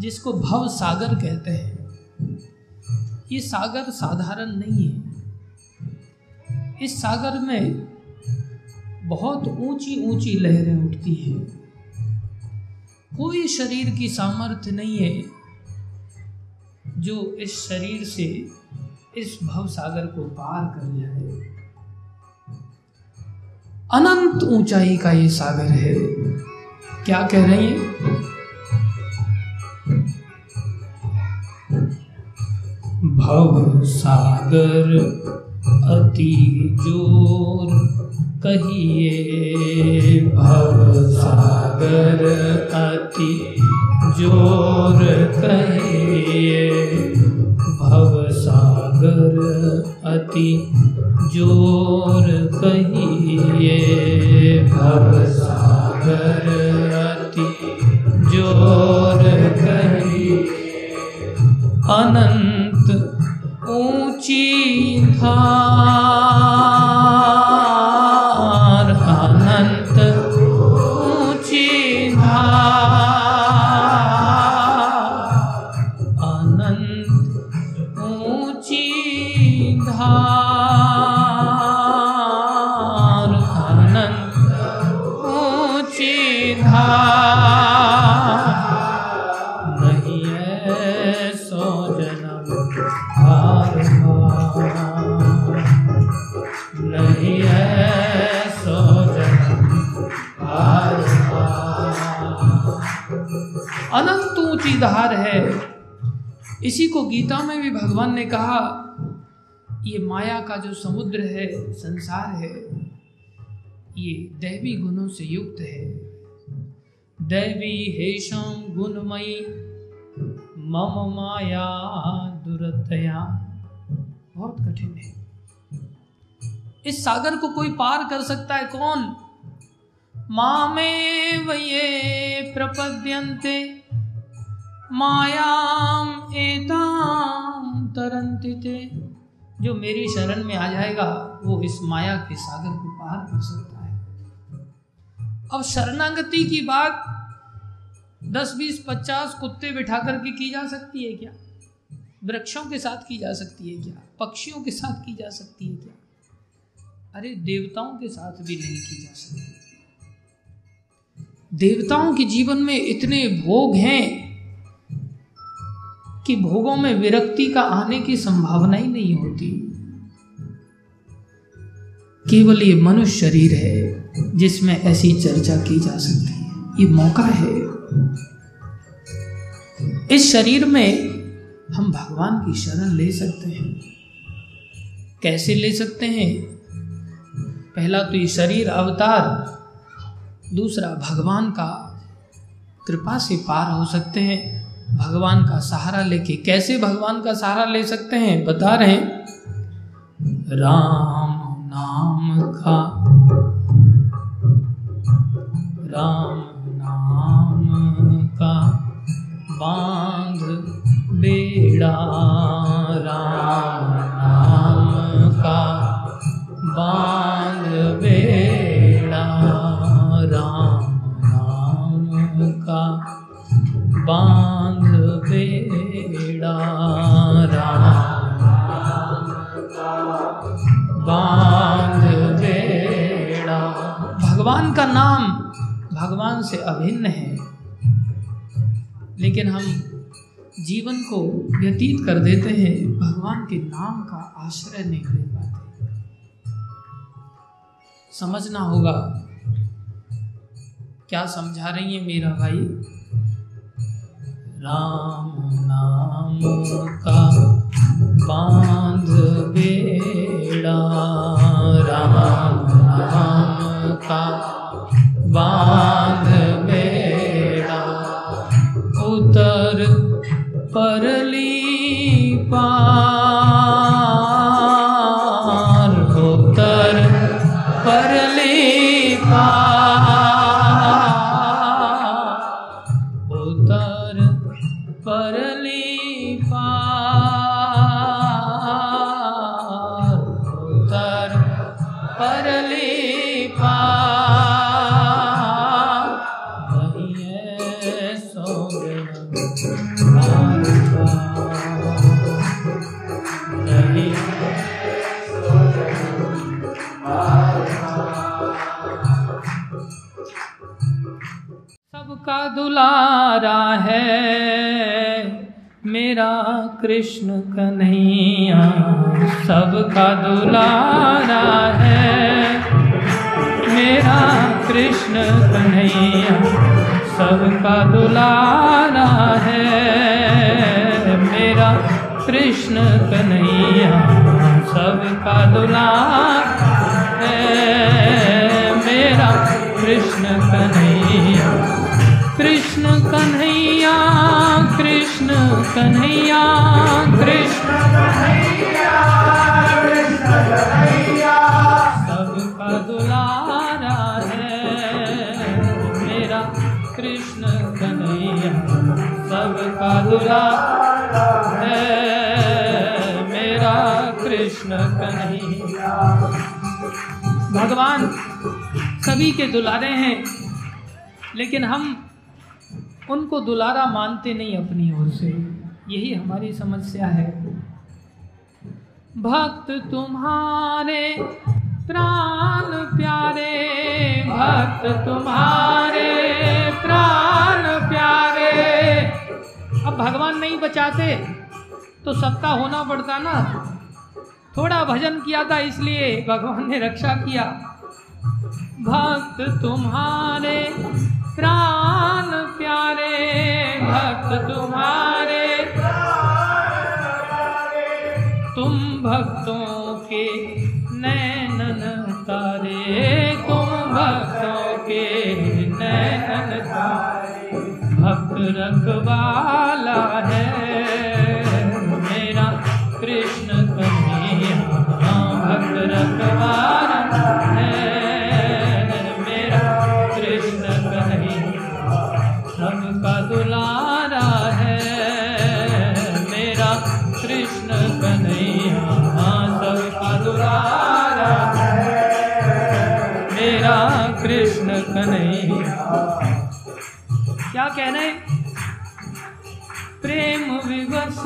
जिसको भव सागर कहते हैं। ये सागर साधारण नहीं है। इस सागर में बहुत ऊँची ऊँची लहरें उठती हैं। कोई शरीर की सामर्थ्य नहीं है जो इस शरीर से इस भव सागर को पार कर जाए। अनंत ऊंचाई का ये सागर है। क्या कह रहे हैं? भव सागर, अति ज़ोर कहिए। भव सागर, अति ज़ोर कहिए। भव सागर, अति ज़ोर कहिए। भव सागर, अति ज़ोर कहिए। अनंत ऊँची धार इसी को गीता में भी भगवान ने कहा, ये माया का जो समुद्र है, संसार है, ये दैवी गुणों से युक्त है। दैवी हेशम गुणमयी, मम माया दुरतया। बहुत कठिन है। इस सागर को कोई पार कर सकता है कौन? मामे वये प्रपद्यन्ते। मायाम एताम ते। जो मेरी शरण में आ जाएगा, वो इस माया के सागर को पार कर सकता है। अब शरणागति की बात दस, बीस, पचास कुत्ते बिठा करके की जा सकती है क्या? वृक्षों के साथ की जा सकती है क्या? पक्षियों के साथ की जा सकती है क्या? अरे, देवताओं के साथ भी नहीं की जा सकती। देवताओं के जीवन में इतने भोग हैं कि भोगों में विरक्ति का आने की संभावना ही नहीं होती। केवल ये मनुष्य शरीर है जिसमें ऐसी चर्चा की जा सकती है। ये मौका है। इस शरीर में हम भगवान की शरण ले सकते हैं। कैसे ले सकते हैं? पहला तो ये शरीर अवतार, दूसरा भगवान का कृपा से पार हो सकते हैं। भगवान का सहारा लेके। कैसे भगवान का सहारा ले सकते हैं? बता रहे हैं। राम नाम का। राम नाम का। बाँध बेड़ा राम। से अभिन्न है। लेकिन हम जीवन को व्यतीत कर देते हैं, भगवान के नाम का आश्रय नहीं ले पाते। समझना होगा, क्या समझा रही है मेरा भाई? राम नाम का बाँध बेड़ा, राम नाम का बाँध परली दुलारा है। मेरा कृष्ण कन्हैया सबका दुलारा है। मेरा कृष्ण कन्हैया सबका दुलारा है। मेरा कृष्ण कन्हैया सबका दुलार है। मेरा कृष्ण कन्हैया कृष्ण कन्हैया कृष्ण कन्हैया, कृष्ण सबका दुलारा है, मेरा कृष्ण कन्हैया। सबका दुलारा है, मेरा कृष्ण कन्हैया। भगवान सभी के दुलारे हैं, लेकिन हम उनको दुलारा मानते नहीं अपनी ओर से। यही हमारी समस्या है। भक्त तुम्हारे, प्राण प्यारे, भक्त तुम्हारे, प्राण प्यारे। अब भगवान नहीं बचाते तो सत्ता होना पड़ता ना। थोड़ा भजन किया था इसलिए भगवान ने रक्षा किया। भक्त तुम्हारे प्राण प्यारे, भक्त तुम्हारे। तुम भक्तों के नैनन तारे तुम भक्तों के नैनन तारे भक्त रखवाला है मेरा कृष्ण कन्हैया। भक्त रखवाला कहना है प्रेम विवश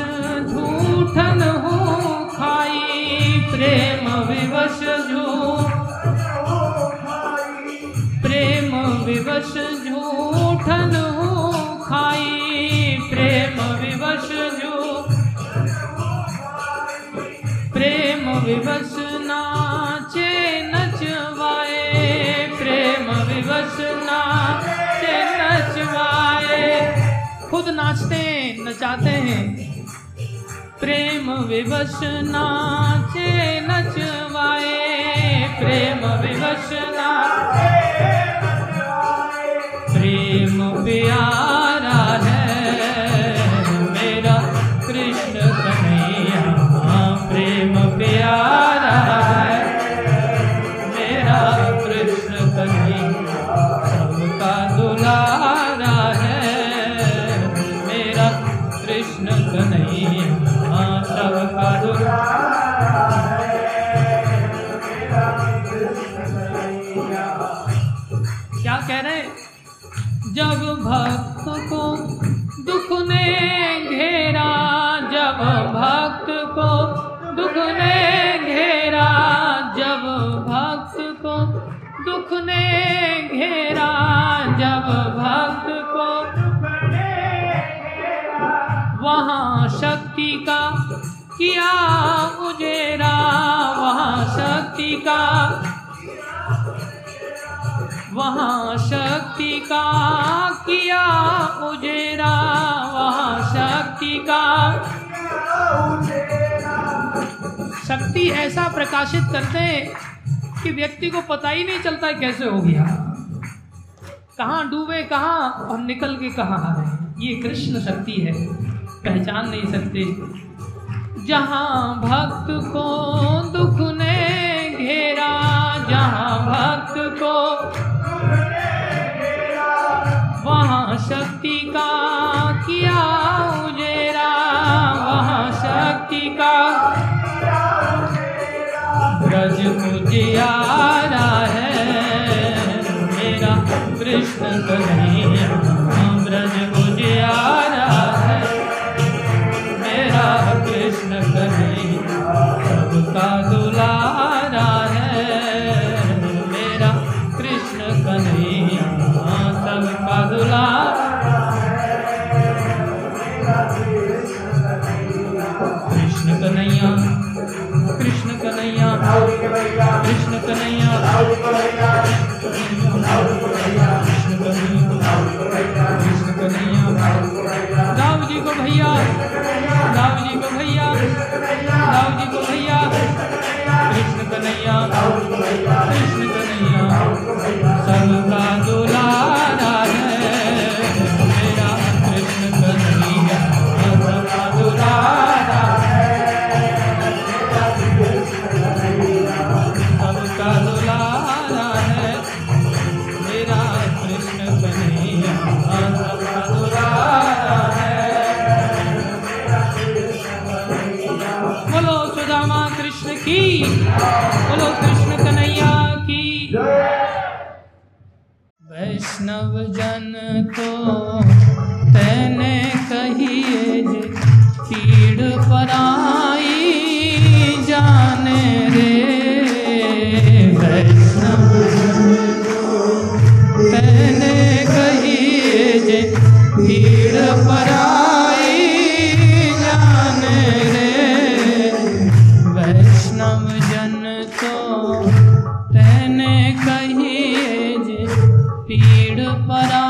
झूठन हो खाई प्रेम विवश झूठ प्रेम विवश नाचते नचाते हैं। प्रेम विवश नाचे नचवाए। प्रेम विवश नाचे प्रेम प्यार। व्यक्ति ऐसा प्रकाशित करते हैं कि व्यक्ति को पता ही नहीं चलता कैसे हो गया। कहाँ डूबे, कहाँ और निकल के कहाँ आ रहे ये कृष्ण शक्ति है, पहचान नहीं सकते। जहाँ भक्त को दुख ने घेरा, जहाँ भक्त को वहाँ शक्ति का किया उजेरा, वहाँ शक्ति का सूरज को जियारा है। मेरा कृष्ण कहीं Now but I.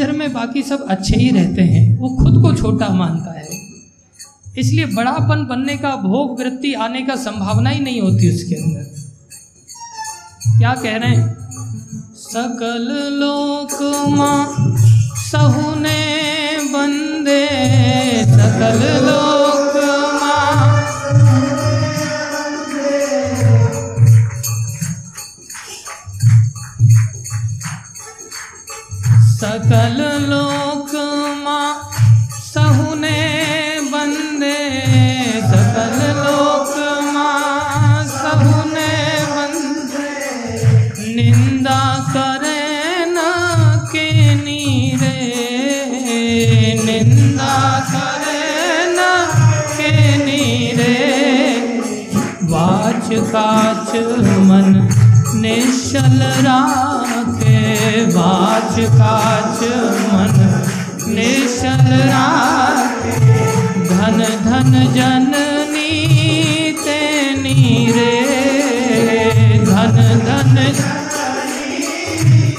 नज़र में बाकी सब अच्छे ही रहते हैं। वो खुद को छोटा मानता है। इसलिए बड़ापन बनने का, भोग वृत्ति आने का संभावना ही नहीं होती उसके अंदर। क्या कह रहे हैं? सकल लोक माँ, सहुने बंदे, सकल लोक काच मन निश्चल राखे वाच काच मन निश्चल राखे। धन धन जननी तेनी रे धन धन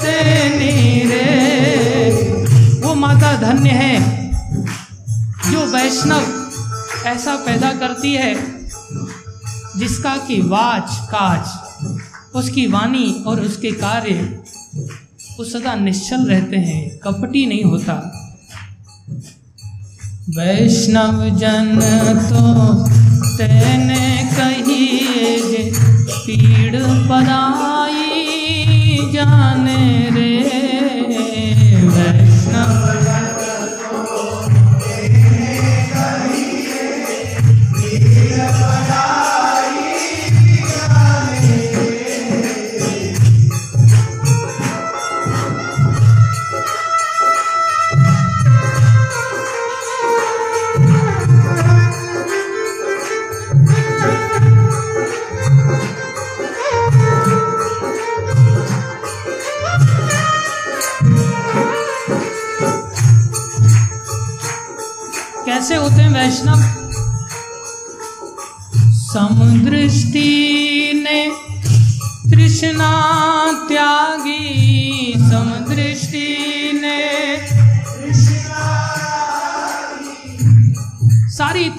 तेनी रे वो माता धन्य है, जो वैष्णव ऐसा पैदा करती है। जिसका कि वाच काच उसकी वाणी और उसके कार्य, वो सदा निश्चल रहते हैं, कपटी नहीं होता। वैष्णव जन तो तेने कही पीड़ पराई जाने रे।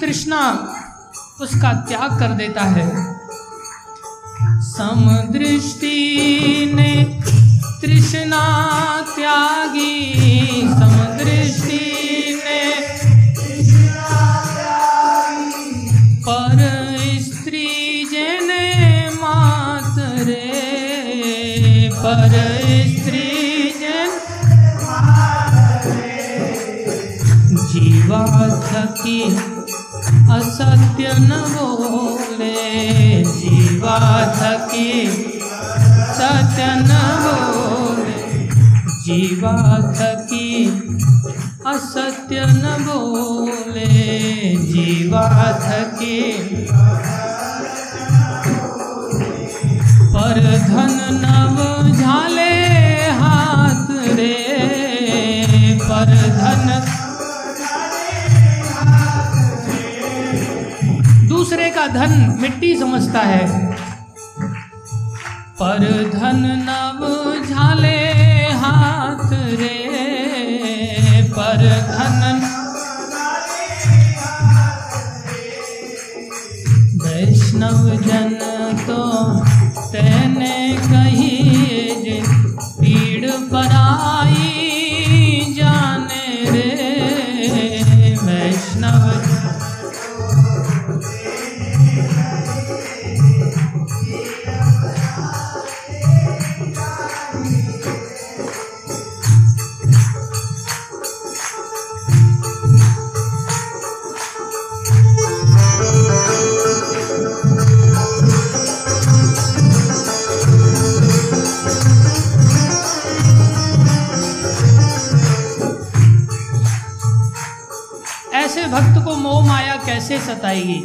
तृष्णा उसका त्याग कर देता है। समदृष्टि ने तृष्णा त्यागी। समदृष्टि ने पर स्त्री जने मात रे। पर स्त्री जन जीवा थकी असत्य न बोले जीवा थकी। सत्य न बोले जीवा थकी। असत्य न बोले जीवा थकी। पर धन नव झाले का धन मिट्टी समझता है। पर धन नव झाले। कैसे सताएगी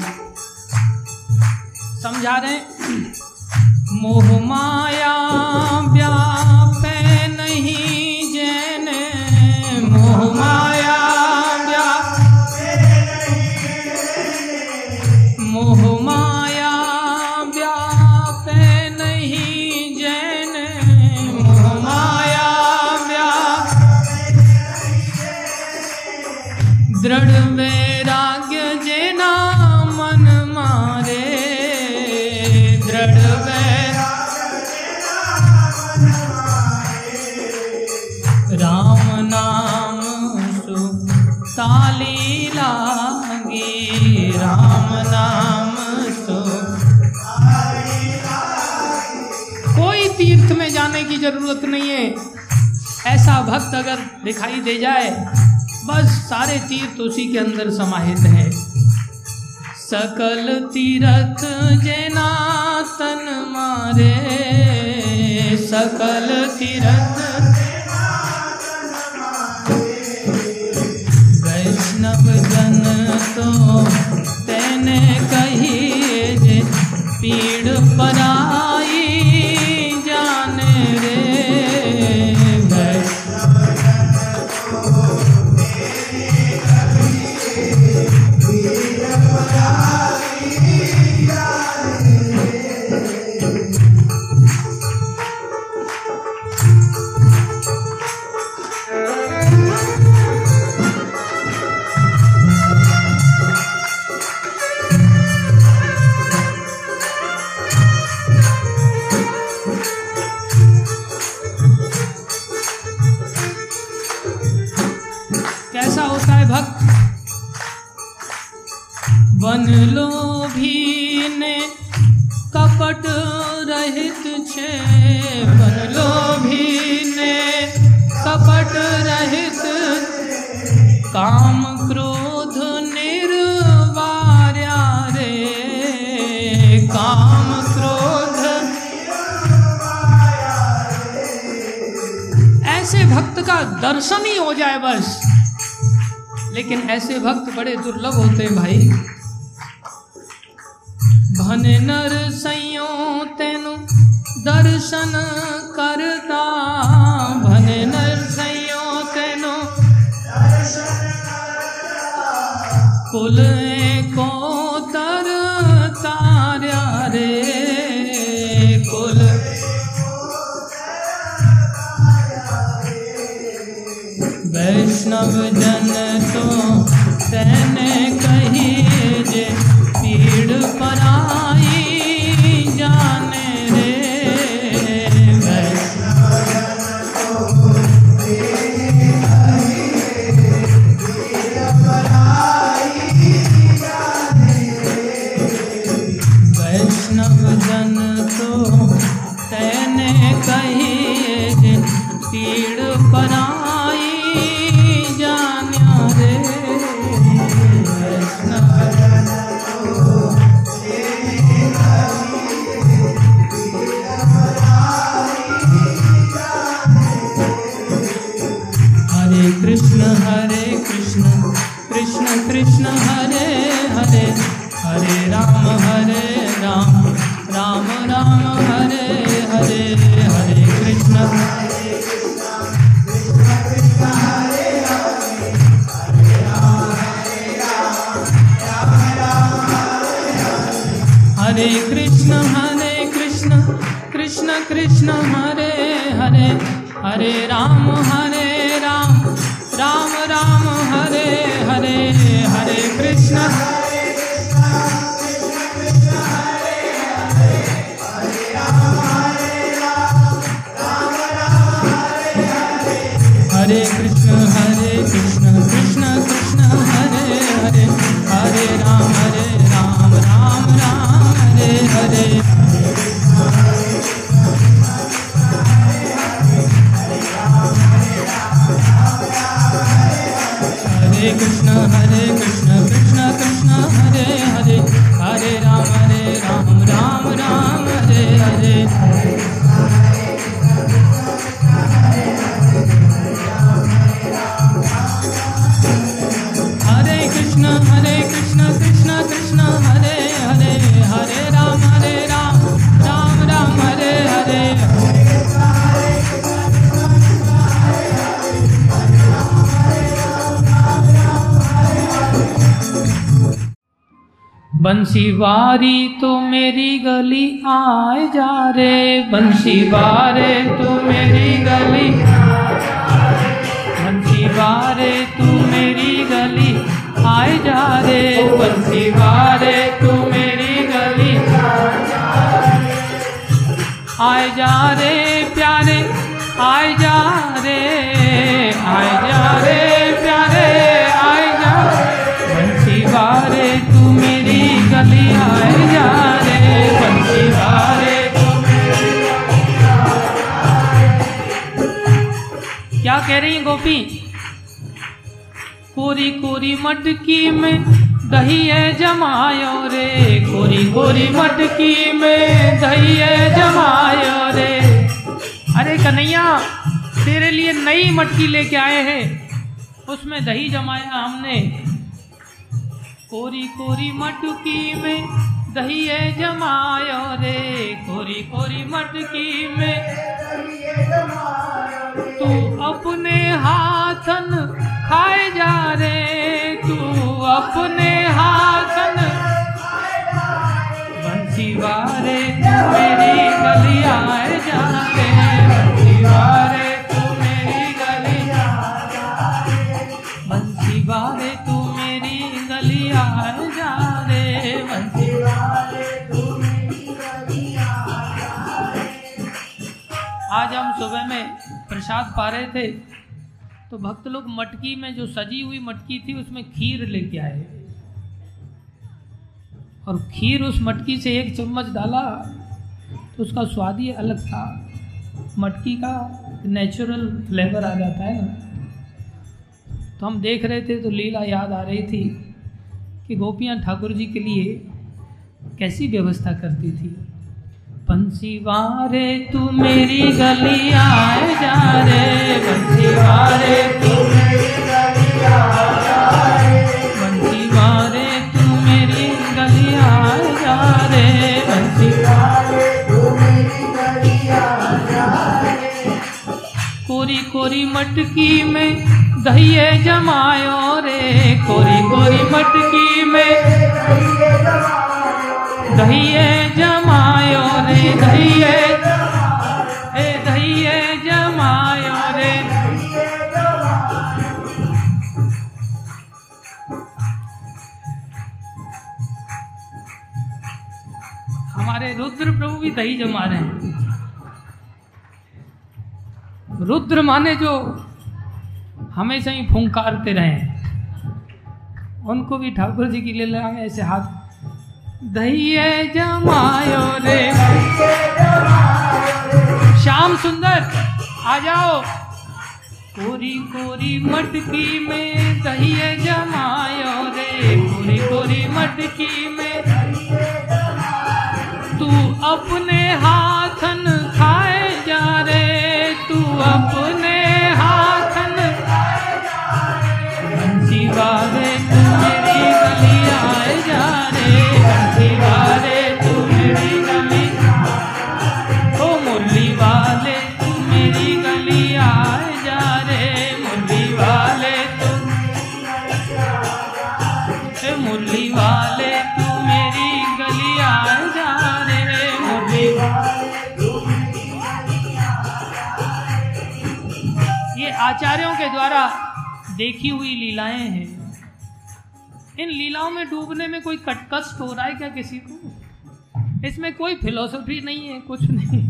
समझा रहे हैं? भक्त अगर दिखाई दे जाए, बस सारे तीर्थ उसी के अंदर समाहित है। सकल तीरथ जेनातन मारे, सकल तीरथ ऐसे भक्त बड़े दुर्लभ होते हैं भाई। वारी तो मेरी गली आए जा रे। बंसी बारे तो मेरी गली बंसी बारे तू मेरी गली आए जा रे। बंसी बारे तू मेरी गली आए जा रे। रही है गोपी? कोरी कोरी मटकी में दही है जमायो रे। कोरी कोरी मटकी में दही है जमायो रे। अरे कन्हैया, तेरे लिए नई मटकी लेके आए हैं। उसमें दही जमाया हमने। कोरी कोरी मटकी में दही है जमायो रे, कोरी कोरी मटकी में। तू अपने हाथन खाए जा रे, तू अपने हाथन। बंसी वारे मेरी गली आए जा रे बंसी आज हम सुबह में प्रसाद पा रहे थे तो भक्त लोग मटकी में जो सजी हुई मटकी थी, उसमें खीर लेके आए। और खीर उस मटकी से एक चम्मच डाला तो उसका स्वाद ही अलग था। मटकी का नेचुरल फ्लेवर आ जाता है ना। तो हम देख रहे थे तो लीला याद आ रही थी कि गोपियाँ ठाकुर जी के लिए कैसी व्यवस्था करती थी। बंसी वारे तू मेरी गली आए जा रे बंसी वारे तू बंसी वारे तू मेरी गली आए जा रे। बंसी कोरी कोरी मटकी में दही जमायो रे कोरी कोरी मटकी में दही जमायो रे दही ए दही जमायो रे। हमारे रुद्र प्रभु भी दही जमा रहे हैं। रुद्र माने जो हमेशा ही फुंकारते रहे उनको भी ठाकुर जी की लीला में ऐसे हाथ दही जमायो रे। श्याम सुंदर, आ जाओ। कोरी कोरी मटकी में दही जमायो रे। कोरी कोरी मटकी में तू अपने हाथन खाए जा रे। तू अपने द्वारा देखी हुई लीलाएँ हैं। इन लीलाओं में डूबने में कोई कटकष्ट हो रहा है क्या किसी को? इसमें कोई फिलोसफी नहीं है, कुछ नहीं।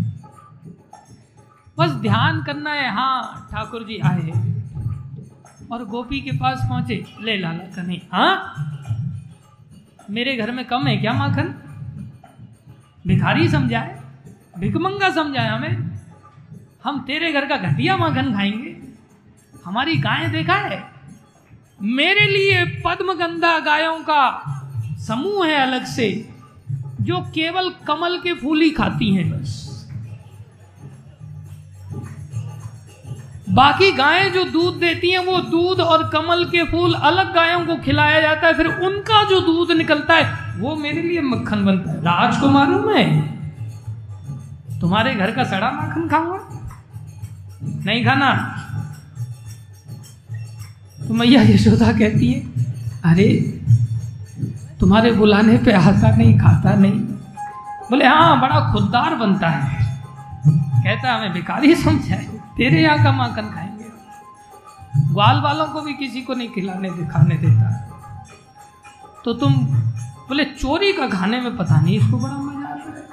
बस ध्यान करना है हाँ ठाकुर जी आए हैं। और गोपी के पास पहुँचे, ले लाला कन्हे हाँ? मेरे घर में कम है क्या माखन? भिखारी समझाए भिकमंगा समझाए हमें। हम तेरे घर का घटिया माखन खाएँगे। हमारी गायें देखा है? मेरे लिए पद्मगंधा गायों का समूह है अलग से, जो केवल कमल के फूल ही खाती हैं। बस बाकी गायें जो दूध देती हैं, वो दूध और कमल के फूल अलग गायों को खिलाया जाता है, फिर उनका जो दूध निकलता है, वो मेरे लिए मक्खन बनता है। राजकुमारों में तुम्हारे घर का सड़ा माखन खाऊँगा? नहीं खाना? तो मैया यशोदा कहती है, अरे, तुम्हारे बुलाने पे आता नहीं, खाता नहीं। बोले हाँ बड़ा खुददार बनता है। कहता हमें भिखारी समझाए, तेरे यहाँ का माखन खाएँगे। ग्वाल वालों को भी किसी को नहीं खिलाने दिखाने देता तो तुम, बोले, चोरी का खाने में पता नहीं इसको बड़ा मज़ा आता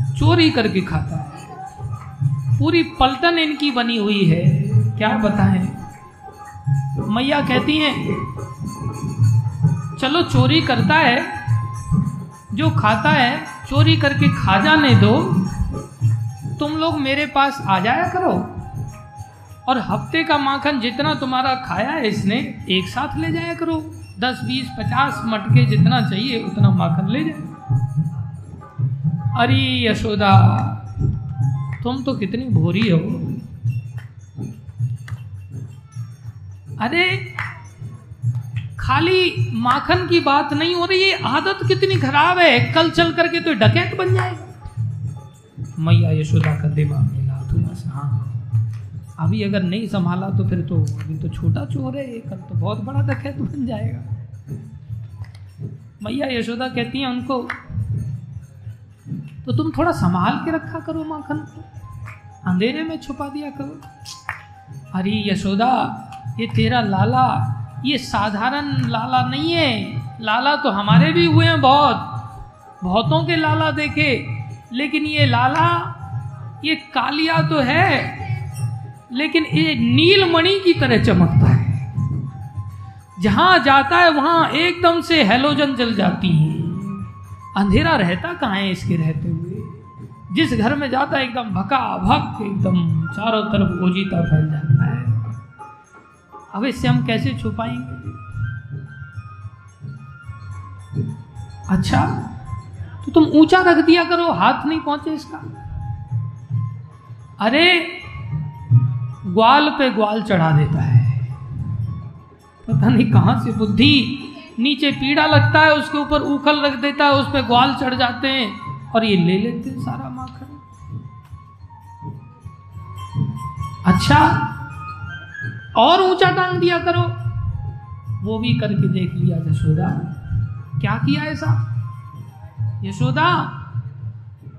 है। चोरी करके खाता है। पूरी पलटन इनकी बनी हुई है, क्या बताएँ? मैया कहती हैं, चलो चोरी करता है, जो खाता है, चोरी करके खा जाने दो। तुम लोग मेरे पास आ जाया करो। और हफ़्ते का माखन जितना तुम्हारा खाया है, इसने एक साथ ले जाया करो। दस, बीस, पचास मटके जितना चाहिए, उतना माखन ले जाए। अरे यशोदा, तुम तो कितनी भोरी हो। अरे, खाली माखन की बात नहीं हो रही, ये आदत कितनी खराब है। कल चल करके तो डकैत बन जाएगा मैया यशोदा का दिमाग मिला थोड़ा सा हाँ। अभी अगर नहीं संभाला तो फिर तो अभी तो छोटा चोर है, कल तो बहुत बड़ा डकैत बन जाएगा। मैया यशोदा कहती हैं उनको तो तुम थोड़ा संभाल के रखा करो माखन। अंधेरे में छुपा दिया करो। अरे यशोदा ये तेरा लाला, ये साधारण लाला नहीं है। लाला तो हमारे भी हुए हैं बहुत। बहुतों के लाला देखे, लेकिन ये लाला, ये कालिया तो है, लेकिन ये नीलमणि की तरह चमकता है। जहाँ जाता है, वहाँ एकदम से हेलोजन जल जाती है। अंधेरा रहता कहाँ है इसके रहते हुए? जिस घर में जाता है, एकदम भका भक एकदम चारों तरफ़ ओजीता फैल जाता है। अब इससे हम कैसे छुपाएँगे अच्छा तो तुम ऊँचा रख दिया करो, हाथ नहीं पहुँचे इसका। अरे, ग्वाल पे ग्वाल चढ़ा देता है। पता नहीं कहाँ से बुद्धि नीचे पीड़ा लगता है, उसके ऊपर उखल रख देता है, उस पर ग्वाल चढ़ जाते हैं और ये ले लेते हैं सारा माखन। अच्छा और ऊँचा टांग दिया करो। वो भी करके देख लिया यशोदा। क्या किया ऐसा? यशोदा,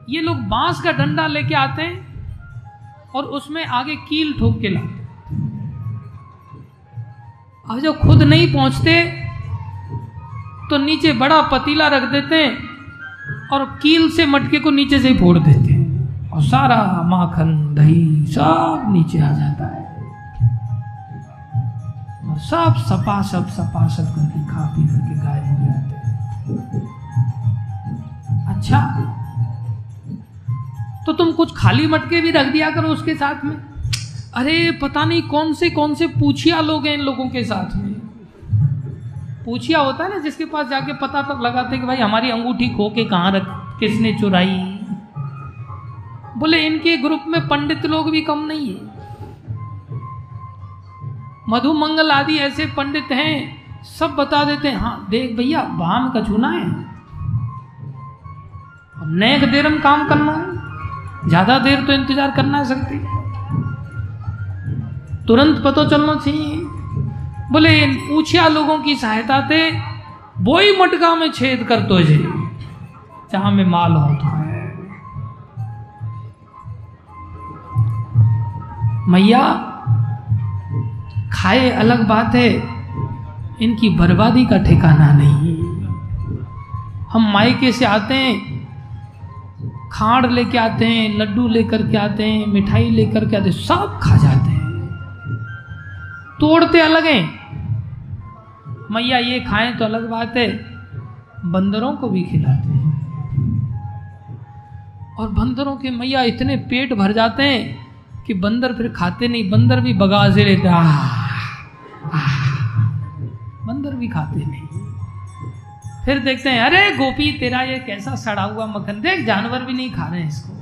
ये लोग बाँस का डंडा लेके आते हैं और उसमें आगे कील ठोक के लाते अब जब खुद नहीं पहुँचते तो नीचे बड़ा पतीला रख देते हैं और कील से मटके को नीचे से ही फोड़ देते हैं। और सारा माखन दही सब नीचे आ जाता है। और सब सपा सब सपा, सब करके खा पी करके गायब हो जाते हैं। अच्छा? तो तुम कुछ खाली मटके भी रख दिया करो उसके साथ में। अरे, पता नहीं कौन से कौन से पूछिया लोग हैं इन लोगों के साथ में। पूछिया होता है ना, जिसके पास जाके पता तक लगाते कि भाई हमारी अंगूठी खो के कहाँ रख, किसने चुराई? बोले, इनके ग्रुप में पंडित लोग भी कम नहीं है। मधुमंगल आदि ऐसे पंडित हैं, सब बता देते हैं हाँ देख भैया, बाम का चूना है। नेक देर में काम करना है। ज़्यादा देर तो इंतज़ार करना है सकती। तुरंत पता चलना चाहिए। बोले, इन पूछिया लोगों की सहायता थे ही मटका में छेद कर तो जे, जहाँ में माल होता है। मैया खाए अलग बात है, इनकी बर्बादी का ठिकाना नहीं। हम मायके से आते हैं, खाड़ लेके आते हैं, लड्डू लेकर के आते हैं, मिठाई लेकर के आते हैं, सब खा जाते हैं। तोड़ते अलग हैं। मैया, ये खाएँ तो अलग बात है, बंदरों को भी खिलाते हैं। और बंदरों के मैया इतने पेट भर जाते हैं कि बंदर फिर खाते नहीं, बंदर भी बगाजे लेते बंदर भी खाते नहीं। फिर देखते हैं, अरे गोपी, तेरा ये कैसा सड़ा हुआ मक्खन? देख, जानवर भी नहीं खा रहे हैं इसको।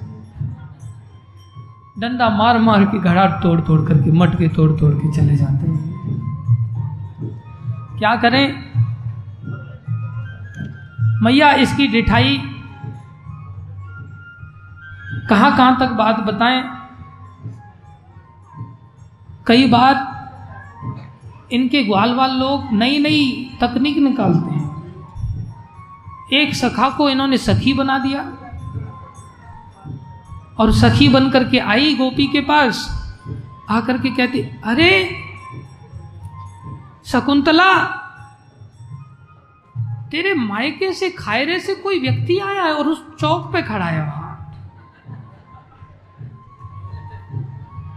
डंडा मार मार के घड़ा तोड़ तोड़ करके, मटके तोड़ तोड़ के चले जाते हैं। क्या करें? मैया, इसकी डिठाई कहाँ कहाँ तक बात बताएँ? कई बार इनके ग्वाल वाल लोग नई नई तकनीक निकालते हैं। एक सखा को इन्होंने सखी बना दिया। और सखी बन करके आई गोपी के पास। आकर के कहती, अरे, शकुंतला, तेरे मायके से खायरे से कोई व्यक्ति आया है और उस चौक पे खड़ा है वहाँ?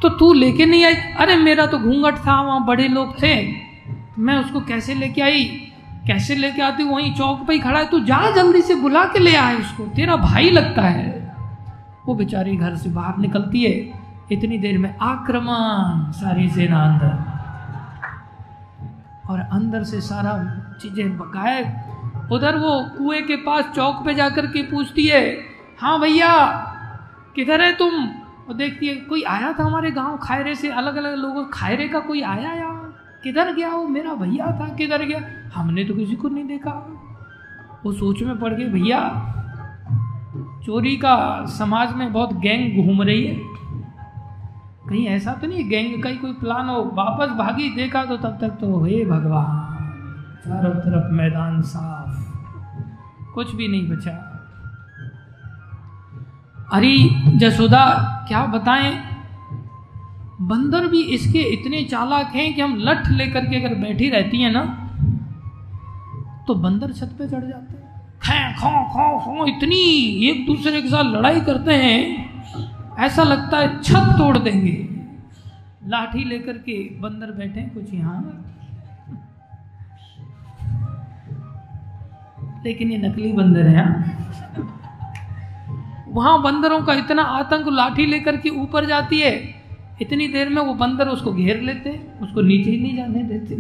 तो तू लेके नहीं आई? अरे मेरा तो घूंघट था, वहाँ बड़े लोग थे। मैं उसको कैसे लेके आई? कैसे लेके आती? वहीं चौक पर ही खड़ा है। तू जा जल्दी से, बुला के ले आए उसको। तेरा भाई लगता है। वो बेचारी घर से बाहर निकलती है। इतनी देर में आक्रमण, सारी सेना अंदर। और अंदर से सारा चीज़ें गायब उधर वो कुएँ के पास चौक पे जाकर के पूछती है हाँ भैया, किधर है तुम? वो देखती है, कोई आया था हमारे गाँव खायरे से? अलग अलग लोगों खायरे का कोई आया यहाँ किधर गया वो? मेरा भैया था, किधर गया? हमने तो किसी को नहीं देखा। वो सोच में पड़ गए भैया, चोरी का समाज में बहुत गैंग घूम रही है। कहीं ऐसा तो नहीं गैंग का ही कोई प्लान हो? वापस भागी, देखा तो तब तक तो हे भगवान, चारों तरफ़ मैदान साफ़। कुछ भी नहीं बचा। अरे जसोदा, क्या बताएँ? बंदर भी इसके इतने चालाक हैं कि हम लठ लेकर के अगर बैठी रहती हैं ना तो बंदर छत पे चढ़ जाते हैं। खैं, खो खो इतनी एक दूसरे के साथ लड़ाई करते हैं, ऐसा लगता है छत तोड़ देंगे। लाठी लेकर के बंदर बैठे कुछ यहाँ। लेकिन ये नकली बंदर है हाँ। वहाँ बंदरों का इतना आतंक लाठी लेकर के ऊपर जाती है, इतनी देर में वो बंदर उसको घेर लेते, उसको नीचे ही नहीं जाने देते।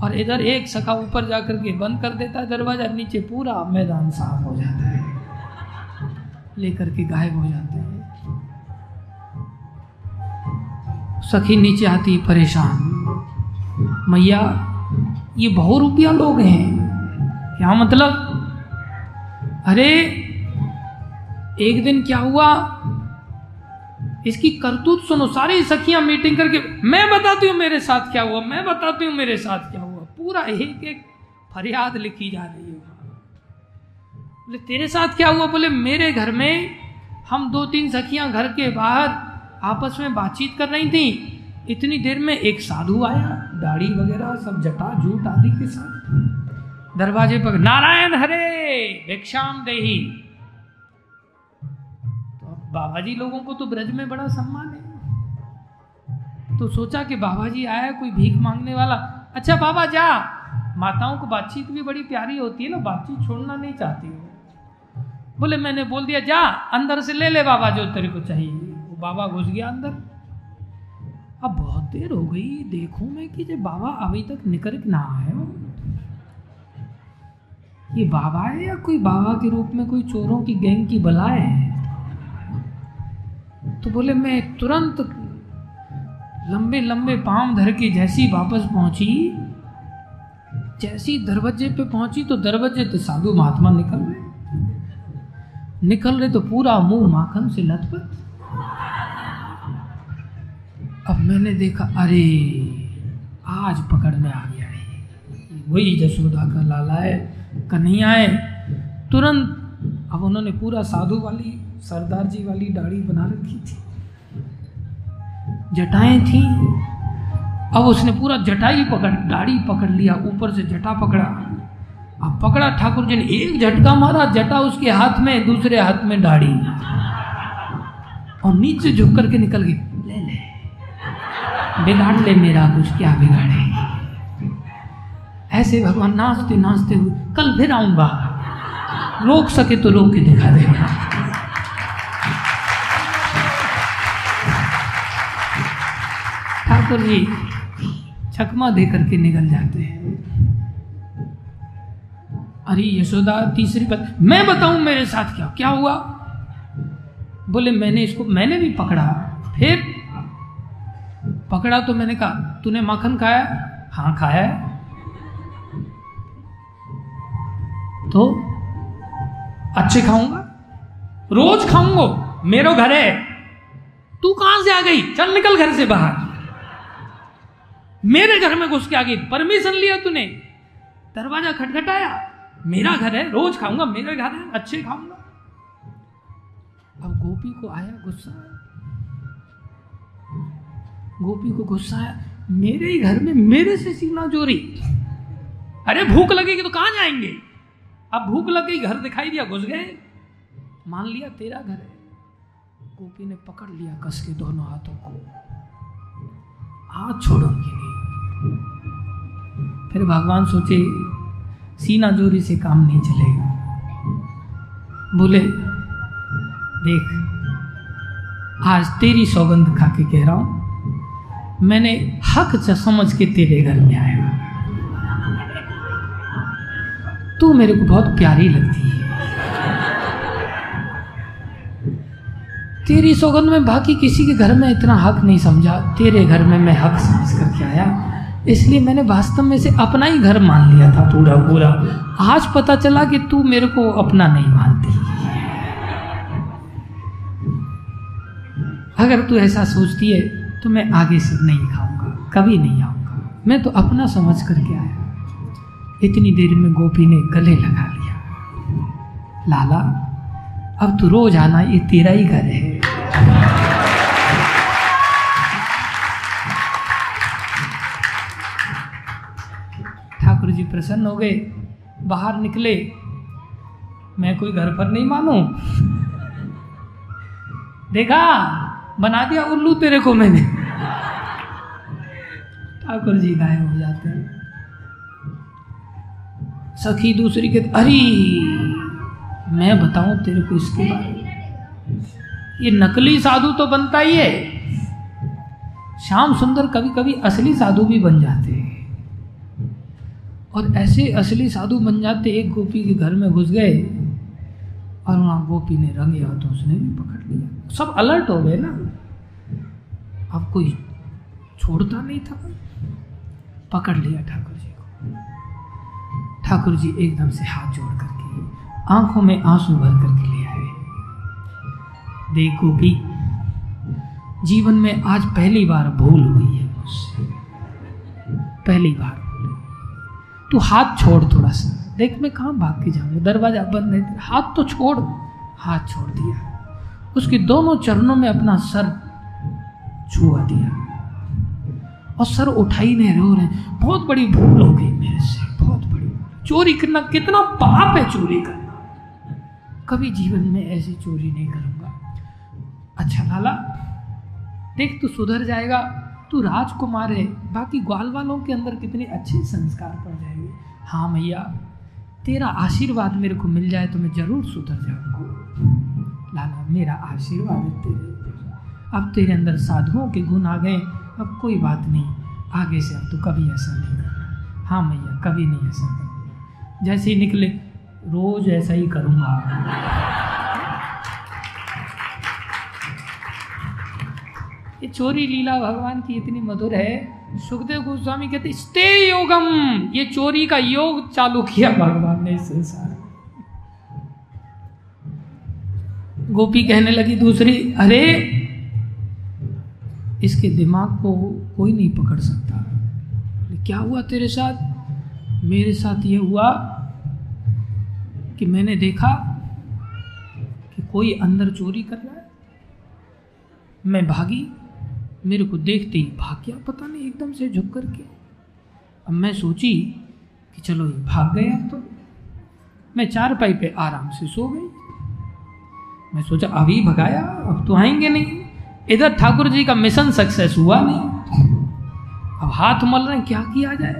और इधर एक सखा ऊपर जाकर के बंद कर देता है दरवाज़ा, नीचे पूरा मैदान साफ़ हो जाता है। लेकर के गायब हो जाते हैं। सखी नीचे आती परेशान। मैया, ये बहु रुपया लोग हैं। क्या मतलब? अरे एक दिन क्या हुआ? इसकी करतूत सुनो, सारी सखियाँ मीटिंग करके, मैं बताती हूँ मेरे साथ क्या हुआ, मैं बताती हूँ मेरे साथ क्या हुआ। पूरा एक एक फरियाद लिखी जा रही है। बोले, तेरे साथ क्या हुआ? बोले, मेरे घर में हम दो तीन सखियाँ घर के बाहर आपस में बातचीत कर रही थी। इतनी देर में एक साधु आया, दाढ़ी वगैरह सब जटा जूट आदि के साथ। दरवाजे पर, नारायण हरे, भिक्षाम देही। बाबा जी लोगों को तो ब्रज में बड़ा सम्मान है। तो सोचा कि बाबा जी आया, कोई भीख मांगने वाला। अच्छा बाबा, जा। माताओं को बातचीत भी बड़ी प्यारी होती है ना, बातचीत छोड़ना नहीं चाहती हो। बोले, मैंने बोल दिया, जा, अंदर से ले ले बाबा जो तेरे को चाहिए। वो बाबा घुस गया अंदर। अब बहुत देर हो गई, देखूँ मैं कि जब बाबा अभी तक निकल ना आए हो। ये बाबा है या कोई बाबा के रूप में कोई चोरों की गैंग की बलाए है? तो बोले, मैं तुरंत लंबे लंबे पाँव धर के जैसी वापस पहुँची। जैसी दरवाजे पे पहुँची तो दरवाजे से साधु महात्मा निकल रहे निकल रहे तो पूरा मुँह माखन से लथपथ। अब मैंने देखा, अरे, आज पकड़ में आ गया है। वही जसोदा का लाला है, कन्हैया है। तुरंत अब उन्होंने पूरा साधु वाली सरदार जी वाली दाढ़ी बना रखी थी। जटाएँ थी। अब उसने पूरा जटाई पकड़, दाढ़ी पकड़ लिया, ऊपर से जटा पकड़ा। अब पकड़ा ठाकुर जी ने, एक झटका मारा, जटा उसके हाथ में, दूसरे हाथ में दाढ़ी। और नीचे झुक करके निकल गई। ले ले। बिगाड़ ले मेरा कुछ, क्या बिगाड़े? ऐसे भगवान नाचते नाचते हुए, कल फिर आऊँगा। रोक सके तो रोक के दिखा देगा ठाकुर जी चकमा दे करके निकल जाते हैं। अरे यशोदा, तीसरी बात, मैं बताऊँ मेरे साथ क्या क्या हुआ? बोले, मैंने इसको, मैंने भी पकड़ा। फिर पकड़ा तो मैंने कहा, तूने माखन खाया? हाँ खाया तो अच्छे खाऊँगा? रोज खाऊँगा? मेरो घर है। तू कहाँ से आ गई? चल निकल घर से बाहर। मेरे घर में घुस के आ गई परमिशन लिया तूने। दरवाज़ा खटखटाया। मेरा घर है, रोज खाऊँगा, मेरे घर है, अच्छे खाऊँगा। अब गोपी को आया गुस्सा। गोपी को गुस्सा आया। मेरे ही घर में मेरे से सीना चोरी। अरे भूख लगेगी तो कहाँ जाएँगे? अब भूख लग गई, घर दिखाई दिया, घुस गए। मान लिया तेरा घर है। गोपी ने पकड़ लिया कस के दोनों हाथों को। हाथ छोड़ूँगी नहीं। फिर भगवान सोचे, सीना जोरी से काम नहीं चलेगा। बोले, देख, आज तेरी सौगंध खा के कह रहा हूँ, मैंने हक समझ के तेरे घर में आया। तू मेरे को बहुत प्यारी लगती है। तेरी सौगंध में बाकी किसी के घर में इतना हक नहीं समझा। तेरे घर में मैं हक समझ करके आया। इसलिए मैंने वास्तव में से अपना ही घर मान लिया था पूरा पूरा। आज पता चला कि तू मेरे को अपना नहीं मानती। अगर तू ऐसा सोचती है तो मैं आगे से नहीं खाऊँगा, कभी नहीं आऊँगा। मैं तो अपना समझ करके आया। इतनी देर में गोपी ने गले लगा लिया। लाला, अब तू रोज आना, ये तेरा ही घर है। प्रसन्न हो गए, बाहर निकले। मैं कोई घर पर नहीं मानू। देखा? बना दिया उल्लू तेरे को मैंने। ठाकुर जी गायब हो जाते हैं। सखी दूसरी के, अरे, मैं बताऊँ तेरे को इसके बारे में? ये नकली साधु तो बनता ही है। श्याम सुंदर कभी कभी असली साधु भी बन जाते और ऐसे असली साधु बन जाते, एक गोपी के घर में घुस गए, और वहाँ गोपी ने रंगे हाथों उसने भी पकड़ लिया। सब अलर्ट हो गए ना। अब कोई छोड़ता नहीं था। पकड़ लिया ठाकुर जी को। ठाकुर जी एकदम से हाथ जोड़ करके, आँखों में आँसू भर करके ले आए। देख गोपी, जीवन में आज पहली बार भूल हुई है मुझसे। पहली बार। तू हाथ छोड़ थोड़ा सा। देख मैं कहाँ भाग के जाऊँगा दरवाज़ा बंद है। हाथ तो छोड़। हाथ छोड़ दिया। उसके दोनों चरणों में अपना सर छुआ दिया। और सर उठाई नहीं, रो रहे। बहुत बड़ी भूल हो गई मेरे से। बहुत बड़ी चोरी करना कितना पाप है चोरी करना। कभी जीवन में ऐसी चोरी नहीं करूँगा। अच्छा लाला, देख तू सुधर जाएगा। तू राजकुमार है। बाकी ग्वाल वालों के अंदर कितने अच्छे संस्कार पड़ जाएँगे। हाँ मैया तेरा आशीर्वाद मेरे को मिल जाए तो मैं ज़रूर सुधर जाऊँगा। लाला, मेरा आशीर्वाद तेरे अब तेरे अंदर साधुओं के गुण आ गए, अब कोई बात नहीं। आगे से अब तो कभी ऐसा नहीं करना। हाँ मैया कभी नहीं ऐसा करना। जैसे ही निकले, रोज ऐसा ही करूँगा। ये चोरी लीला भगवान की इतनी मधुर है। सुखदेव गोस्वामी कहते, स्टे योगम। ये चोरी का योग चालू किया भगवान ने संसार गोपी कहने लगी दूसरी, अरे, इसके दिमाग को कोई नहीं पकड़ सकता। क्या हुआ तेरे साथ? मेरे साथ ये हुआ कि मैंने देखा कि कोई अंदर चोरी कर रहा है। मैं भागी मेरे को देखते ही भाग गया पता नहीं एकदम से झुक करके। अब मैं सोची कि चलो ये भाग अब तो। मैं चार पाई पे आराम से सो गई। मैं सोचा, अभी भगाया, अब तो आएँगे नहीं। इधर ठाकुर जी का मिशन सक्सेस हुआ नहीं। अब हाथ मल रहे क्या किया जाए?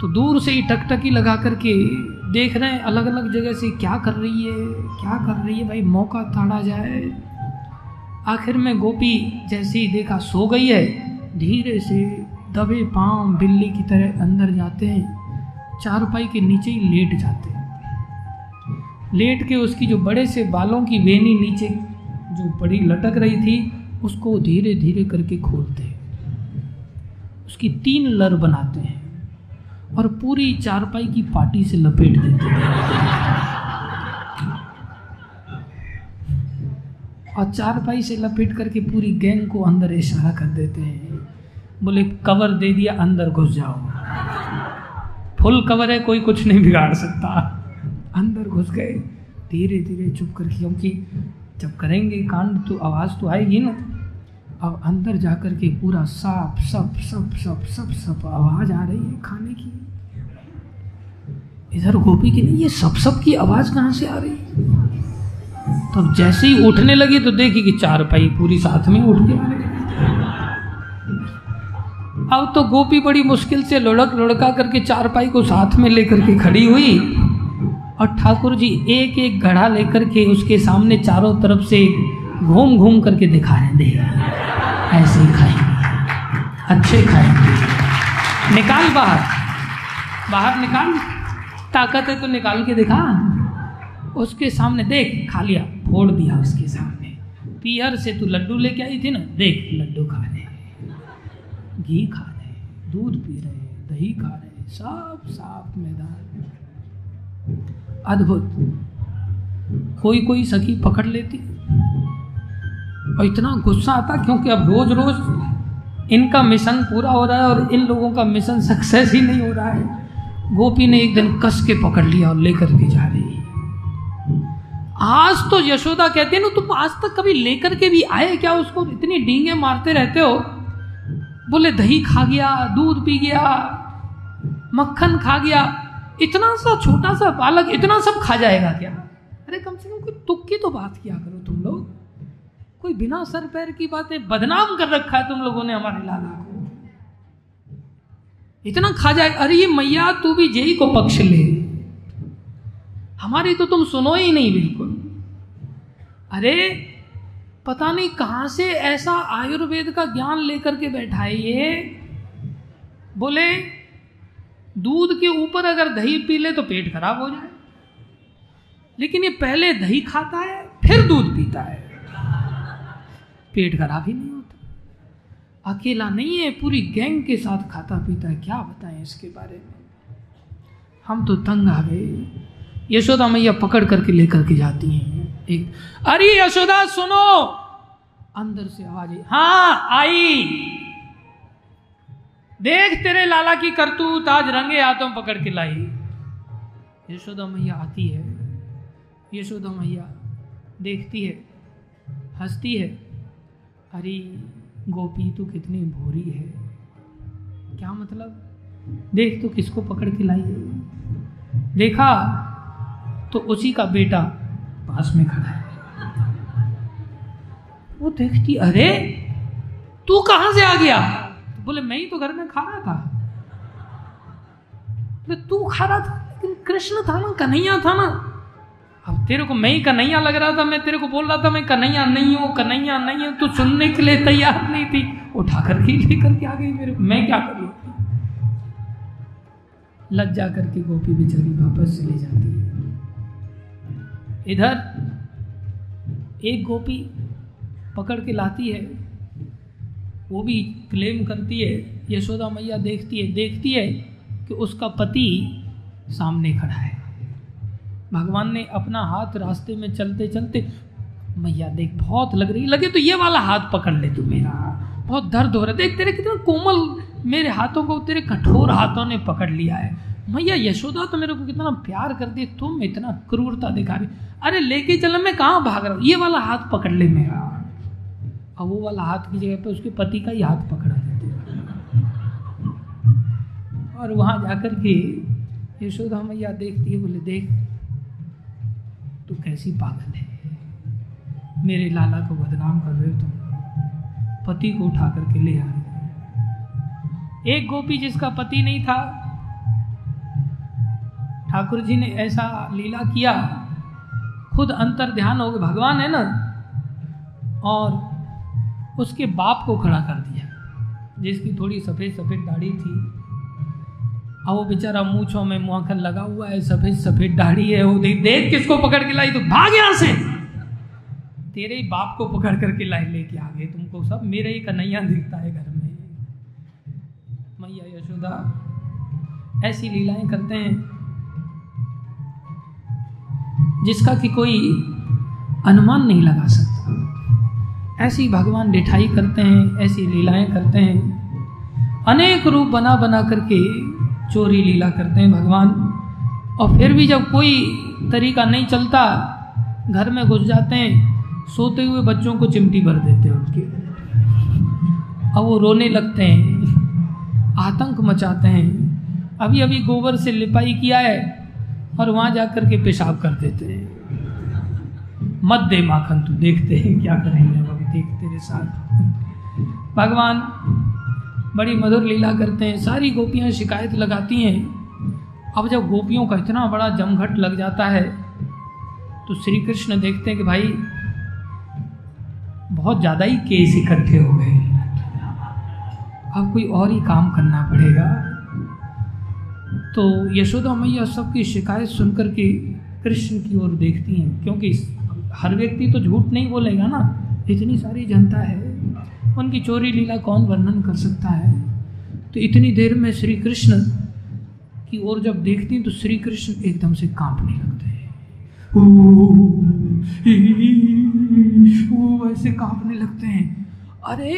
तो दूर से ही टकटकी लगा करके देख रहे हैं अलग अलग जगह से क्या कर रही है, क्या कर रही है, भाई, मौका ताड़ा जाए। आखिर में गोपी जैसे ही देखा सो गई है। धीरे से दबे पाँव बिल्ली की तरह अंदर जाते हैं। चारपाई के नीचे ही लेट जाते हैं। लेट के उसकी जो बड़े से बालों की वेनी नीचे जो बड़ी लटक रही थी, उसको धीरे धीरे करके खोलते हैं। उसकी तीन लर बनाते हैं और पूरी चारपाई की पार्टी से लपेट देते हैं। और चारपाई से लपेट करके पूरी गैंग को अंदर इशारा कर देते हैं। बोले, कवर दे दिया, अंदर घुस जाओ। फुल कवर है, कोई कुछ नहीं बिगाड़ सकता। अंदर घुस गए। धीरे धीरे चुप कर क्योंकि जब करेंगे कांड तो आवाज़ तो आएगी ना। अब अंदर जाकर के पूरा साफ़ सब सब सब सब सब आवाज़ आ रही है खाने की। इधर गोपी की नहीं, ये सब सब की आवाज़ कहाँ से आ रही? तो जैसे ही उठने लगी तो देखी कि चार पाई पूरी साथ में उठ के अब तो गोपी बड़ी मुश्किल से लुढ़क लुढ़का करके चारपाई को साथ में लेकर के खड़ी हुई और ठाकुर जी एक एक घड़ा लेकर के उसके सामने चारों तरफ़ से घूम घूम करके दिखा रहे दे ऐसे ही खाएँगे, अच्छे खाएँगे। निकाल बाहर। बाहर निकाल। ताकत है तो निकाल के दिखा। उसके सामने देख, खा लिया, फोड़ दिया उसके सामने। पियर से तू लड्डू लेके आई थी ना, देख, लड्डू खा रहे घी खा रहे दूध पी रहे दही खा रहे साफ़ साफ़ मैदान। अद्भुत। कोई कोई सखी पकड़ लेती। और इतना गुस्सा आता क्योंकि अब रोज रोज इनका मिशन पूरा हो रहा है और इन लोगों का मिशन सक्सेस ही नहीं हो रहा है। गोपी ने एक दिन कस के पकड़ लिया और लेकर के जा रही है। आज तो यशोदा कहते हैं, ना, तुम आज तक कभी लेकर के भी आए क्या? उसको इतनी डींगे मारते रहते हो? बोले, दही खा गया, दूध पी गया, मक्खन खा गया, इतना सा छोटा सा बालक इतना सब खा जाएगा क्या? अरे, कम से कम कोई तुक की तो बात किया करो तुम लोग। कोई बिना सर पैर की बातें, बदनाम कर रखा है तुम लोगों ने हमारे लाला को। इतना खा जाए, अरे, ये मैया, तू भी जेई को पक्ष ले। हमारी तो तुम सुनो ही नहीं बिल्कुल। अरे, पता नहीं कहाँ से ऐसा आयुर्वेद का ज्ञान लेकर के बैठा है ये। बोले, दूध के ऊपर अगर दही पी ले तो पेट खराब हो जाए। लेकिन ये पहले दही खाता है, फिर दूध पीता है। पेट खराब ही नहीं होता। अकेला नहीं है, पूरी गैंग के साथ खाता पीता है, क्या बताएँ इसके बारे में। हम तो तंग आ गए। यशोदा मैया पकड़ करके लेकर के जाती हैं। एक, अरे यशोदा, सुनो। अंदर से आवाज़ आई हाँ आई। देख तेरे लाला की करतूत आज रंगे हाथों पकड़ के लाई। यशोदा मैया आती है। यशोदा मैया देखती है, हंसती है। अरे, गोपी, तू कितनी भोरी है। क्या मतलब? देख तो किसको पकड़ के लाई? देखा? तो उसी का बेटा पास में खड़ा है। वो देखती, अरे, तू कहाँ से आ गया? तो बोले, मैं ही तो घर में खा रहा था। तू खा रहा था? लेकिन कृष्ण था ना, कन्हैया था ना। अब तेरे को मैं ही कन्हैया लग रहा था, मैं तेरे को बोल रहा था, मैं कन्हैया नहीं हूँ, कन्हैया नहीं हूँ, तू सुनने के लिए तैयार नहीं थी। उठा कर के लेकर के आ गई मेरे मैं क्या करूँ? लज्जा करके गोपी बेचारी वापस चली जाती है। इधर एक गोपी पकड़ के लाती है। वो भी क्लेम करती है, यशोदा मैया देखती है देखती है कि उसका पति सामने खड़ा है। भगवान ने अपना हाथ रास्ते में चलते चलते, मैया देख, बहुत लग रही, लगे तो ये वाला हाथ पकड़ ले तू मेरा। बहुत दर्द हो रहा है। देख, तेरे कितना कोमल मेरे हाथों को, तेरे कठोर हाथों ने पकड़ लिया है। मैया यशोदा तो मेरे को कितना प्यार कर दी तुम इतना क्रूरता दिखा रही अरे, लेके चलो, मैं कहाँ भाग रहा हूँ? ये वाला हाथ पकड़ ले मेरा। और वो वाला हाथ की जगह पे उसके पति का ही हाथ पकड़ा देते और वहाँ जाकर के यशोदा मैया देखती है, बोले, देख, तू कैसी पागल है। मेरे लाला को बदनाम कर रहे हो तुम। पति को उठा करके ले आए एक गोपी जिसका पति नहीं था ठाकुर जी ने ऐसा लीला किया। खुद अंतर ध्यान हो गए, भगवान है ना? और उसके बाप को खड़ा कर दिया। जिसकी थोड़ी सफ़ेद सफ़ेद दाढ़ी थी। और वो बेचारा मूछों में मुआखर लगा हुआ है, सफ़ेद सफ़ेद दाढ़ी है। वो देख देख किसको पकड़ के लाई तो? भाग यहाँ से! तेरे ही बाप को पकड़ करके लाई, लेके आ गए तुमको सब। मेरे ही कन्हैया दिखता है घर में। मैया यशोदा, ऐसी लीलाएँ करते हैं। जिसका कि कोई अनुमान नहीं लगा सकता। ऐसी भगवान डिठाई करते हैं, ऐसी लीलाएँ करते हैं। अनेक रूप बना बना करके चोरी लीला करते हैं भगवान। और फिर भी जब कोई तरीका नहीं चलता, घर में घुस जाते हैं, सोते हुए बच्चों को चिमटी भर देते हैं उनके। अब वो रोने लगते हैं, आतंक मचाते हैं। अभी अभी गोबर से लिपाई किया है और वहाँ जा कर के पेशाब कर देते हैं। मत दे माखन, तू देखते हैं क्या करेंगे अब देख तेरे साथ। भगवान बड़ी मधुर लीला करते हैं, सारी गोपियाँ शिकायत लगाती हैं। अब जब गोपियों का इतना बड़ा जमघट लग जाता है तो श्री कृष्ण देखते हैं कि भाई, बहुत ज़्यादा ही केस इकट्ठे हो गए अब कोई और ही काम करना पड़ेगा। तो यशोदा मैया सबकी शिकायत सुनकर के कृष्ण की ओर देखती हैं, क्योंकि हर व्यक्ति तो झूठ नहीं बोलेगा ना? इतनी सारी जनता है। उनकी चोरी लीला कौन वर्णन कर सकता है? तो इतनी देर में श्री कृष्ण की ओर जब देखती हैं तो श्री कृष्ण एकदम से कांपने लगते हैं। वो ऐसे कांपने लगते हैं। अरे,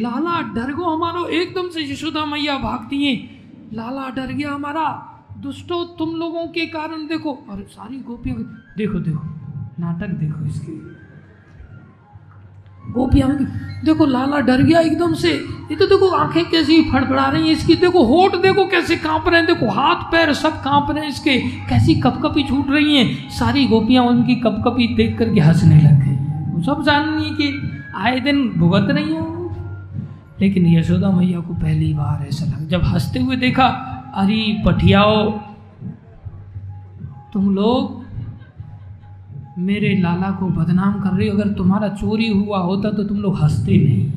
लाला, डर गो हमारो। एकदम से यशोदा मैया भागती हैं। लाला डर गया हमारा। दुष्टो, तुम लोगों के कारण देखो। और सारी गोपियाँ देखो देखो, नाटक देखो इसके। गोपियाँ देखो, लाला डर गया एकदम से। ये तो देखो, आँखें कैसी फड़फड़ा रही हैं इसकी। देखो, होठ देखो, कैसे काँप रहे हैं। देखो, हाथ, पैर सब काँप रहे हैं इसके। कैसी कपकपी छूट रही हैं। सारी गोपियाँ उनकी कपकपी देख करके हंसने लग गई। सब जान रही कि आए दिन भुगत रही हैं लेकिन यशोदा मैया को पहली बार ऐसा लगा। जब हँसते हुए देखा, अरे पठियाओ, तुम लोग मेरे लाला को बदनाम कर रही हो। अगर तुम्हारा चोरी हुआ होता तो तुम लोग हँसते नहीं।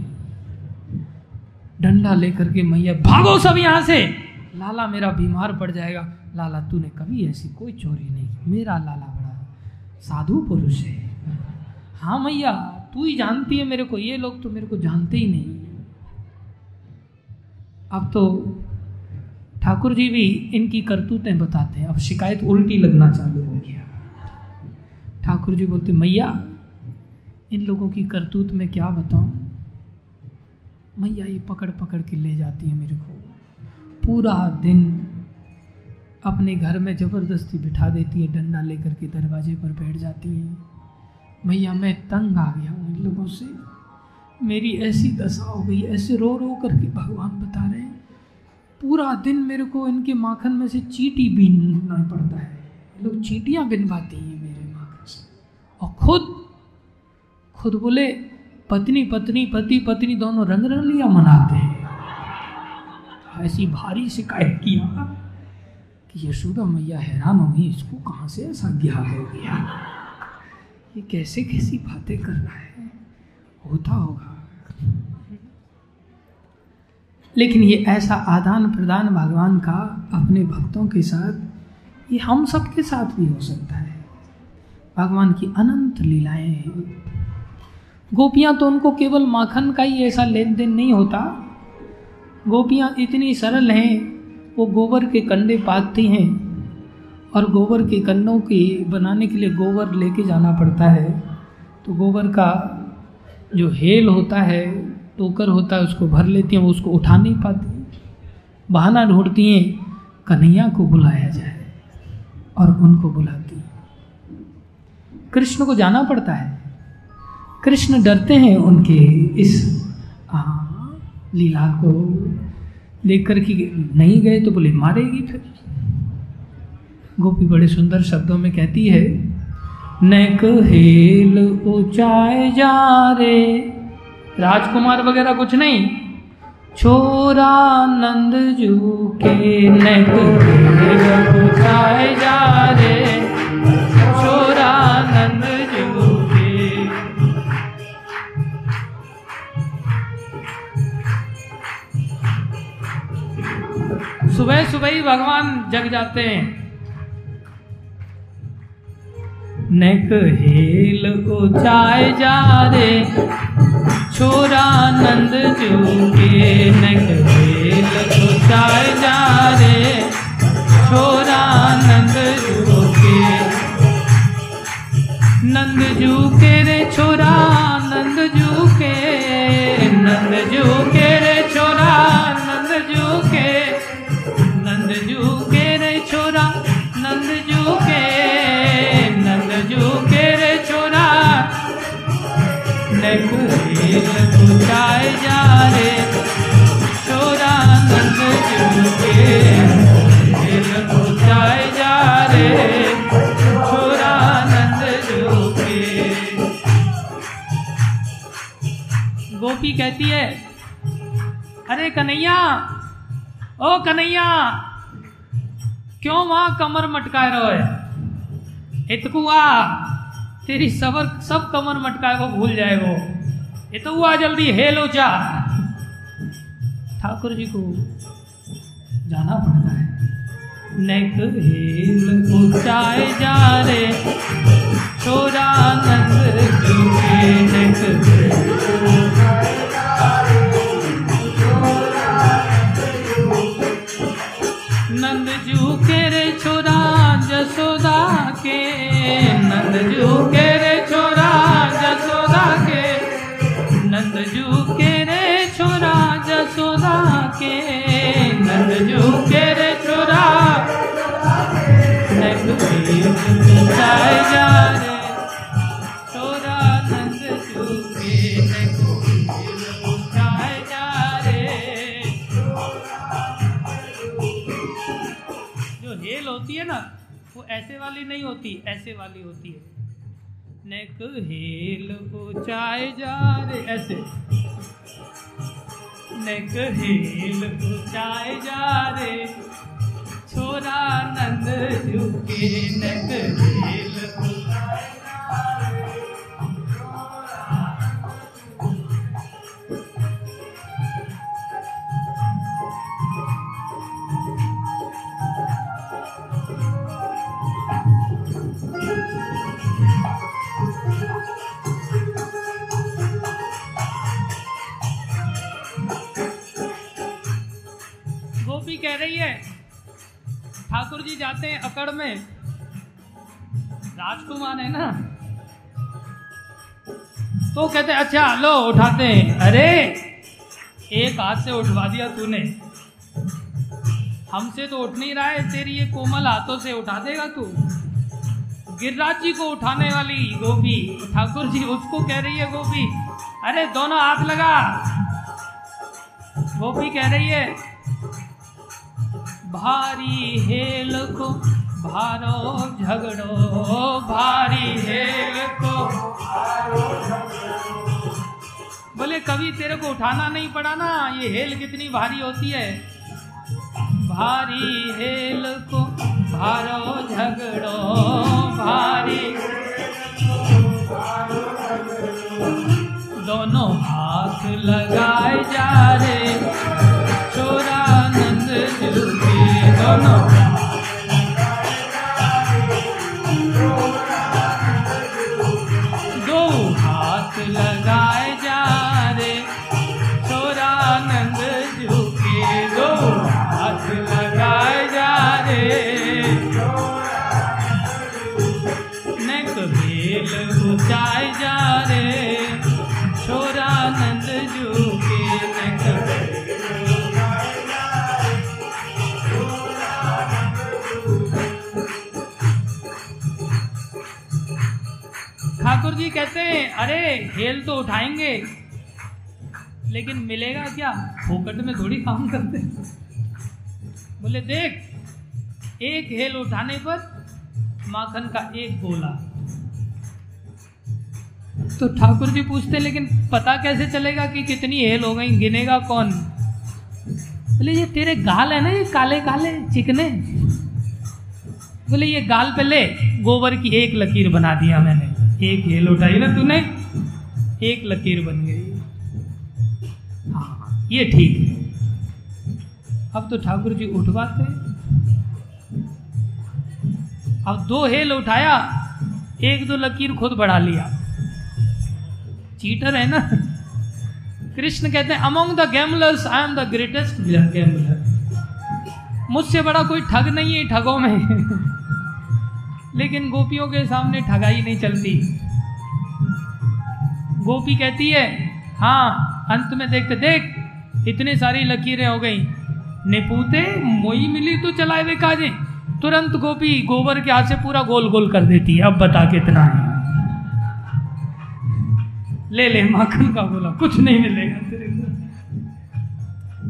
डंडा लेकर के मैया, भागो सब यहाँ से! लाला, मेरा बीमार पड़ जाएगा। लाला, तूने कभी ऐसी कोई चोरी नहीं की। मेरा लाला बड़ा साधु पुरुष है। हाँ मैया, तू ही जानती है मेरे को। ये लोग तो मेरे को जानते ही नहीं। अब तो ठाकुर जी भी इनकी करतूतें बताते हैं। अब शिकायत उल्टी लगना चालू हो गया। ठाकुर जी बोलते, मैया, इन लोगों की करतूत में क्या बताऊँ? मैया ये पकड़ पकड़ के ले जाती है मेरे को। पूरा दिन अपने घर में ज़बरदस्ती बिठा देती है, डंडा लेकर के दरवाजे पर बैठ जाती है। मैया, मैं तंग आ गया हूँ इन लोगों से। मेरी ऐसी दशा हो गई, ऐसे रो रो करके भगवान बता रहे हैं। पूरा दिन मेरे को इनके माखन में से चीटी बीनना पड़ता है। लोग चीटियाँ बिनवाती हैं मेरे माखन से। और खुद खुद बोले, पत्नी पत्नी, पति, पत्नी दोनों रंग रंगलियाँ मनाते हैं। ऐसी भारी शिकायत किया कि यशोदा मैया हैरान हुई इसको कहाँ से ऐसा ज्ञान हो गया? ये कैसे कैसी बातें कर रहा है? होता होगा। लेकिन ये ऐसा आदान प्रदान भगवान का अपने भक्तों के साथ, ये हम सबके साथ भी हो सकता है। भगवान की अनंत लीलाएँ हैं। गोपियाँ तो उनको केवल माखन का ही ऐसा लेन देन नहीं होता। गोपियाँ इतनी सरल हैं, वो गोबर के कंडे पाकती हैं और गोबर के कंडों की बनाने के लिए गोबर लेके जाना पड़ता है। तो गोबर का जो हेल होता है, टोकर होता है, उसको भर लेती हैं, वो उसको उठा नहीं पाती। बहाना ढूंढती हैं, कन्हैया को बुलाया जाए और उनको बुलाती कृष्ण को जाना पड़ता है। कृष्ण डरते हैं उनके इस लीला को देख कर कि नहीं गए तो बोले, मारेगी फिर। गोपी बड़े सुंदर शब्दों में कहती है नैक हेल ऊंचाए जा रे। राजकुमार वगैरह कुछ नहीं। छोरा नंद जू के नैक हेल ऊंचाए जा रे। छोरा सुबह सुबह ही भगवान जग जाते हैं। नेक हेल ऊंचाए जा रे। छोरा नंद जूगे नेक हेल ऊंचाए जा रे। छोरा नंद जूगे नंद जू के रे, छोरा नंद जू के नंद जू के रे गोपी कहती है अरे कन्हैया ओ कन्हैया क्यों वहाँ कमर मटकाए रहो है? इतकुआ तेरी सबर, सब कमर मटकाए वो भूल जाए वो ये तो हुआ जल्दी हेलो जा ठाकुर जी को जाना पड़ता है। नेक हेल ऊंचाए जा रे, छोरा नंद के नेक नंद जू के रे, छोरा जसोदा के नंद जू के रे छोरा, जसोदा के। नंद जू के रे छोरा, जसोदा के। नंद जू के रे छोरा। जाए जा छोरा, नंद जू जो हेल होती है ना वो ऐसे वाली नहीं होती, ऐसे वाली होती है। नेक हेल ऊंचाए जा रे, ऐसे। नेक हेल ऊंचाए जा रे, छोरा नंद झुके। नेक हेल ऊंचाए जा रे। कह रही है। ठाकुर जी जाते हैं अकड़ में। राजकुमार है ना? तो कहते अच्छा लो, उठाते हैं। अरे, एक हाथ से उठवा दिया तूने। हमसे तो उठ नहीं रहा है, तेरी ये कोमल हाथों से उठा देगा तू। गिरिराज जी को उठाने वाली गोपी, ठाकुर जी उसको कह रही है, गोपी, अरे, दोनों हाथ लगा। गोपी कह रही है भारी हेल को भारो झगड़ो, भारी हेल को। बोले कभी तेरे को उठाना नहीं पड़ा ना, ये हेल कितनी भारी होती है? भारी हेल को भारो झगड़ो, भारी दोनों हाथ लगाए जा रे झुके दोनों जी कहते हैं, अरे, हेल तो उठाएँगे, लेकिन मिलेगा क्या? फोकट में थोड़ी काम करते बोले, देख, एक हेल उठाने पर माखन का एक गोला। तो ठाकुर जी पूछते, लेकिन पता कैसे चलेगा कि कितनी हेल हो गई? गिनेगा कौन? बोले, ये तेरे गाल है ना, ये काले काले, चिकने? बोले, ये गाल पे ले, गोबर की एक लकीर बना दिया मैंने। एक हेल उठाई ना तूने एक लकीर बन गई। हाँ ये ठीक है। अब तो ठाकुर जी उठवाते अब दो हेल उठाया एक दो लकीर खुद बढ़ा लिया। चीटर है ना? कृष्ण कहते हैं among the gamblers I am the greatest gambler मुझसे बड़ा कोई ठग नहीं है ठगों में। लेकिन गोपियों के सामने ठगाई नहीं चलती। गोपी कहती है हाँ अंत में देखते देख, इतनी सारी लकीरें हो गई। निपूते मोई मिली तो चलाए वे काजे। तुरंत गोपी गोबर के हाथ से पूरा गोल गोल कर देती है। अब बता कितना है। ले ले, माखन का बोला, कुछ नहीं मिलेगा तेरे को।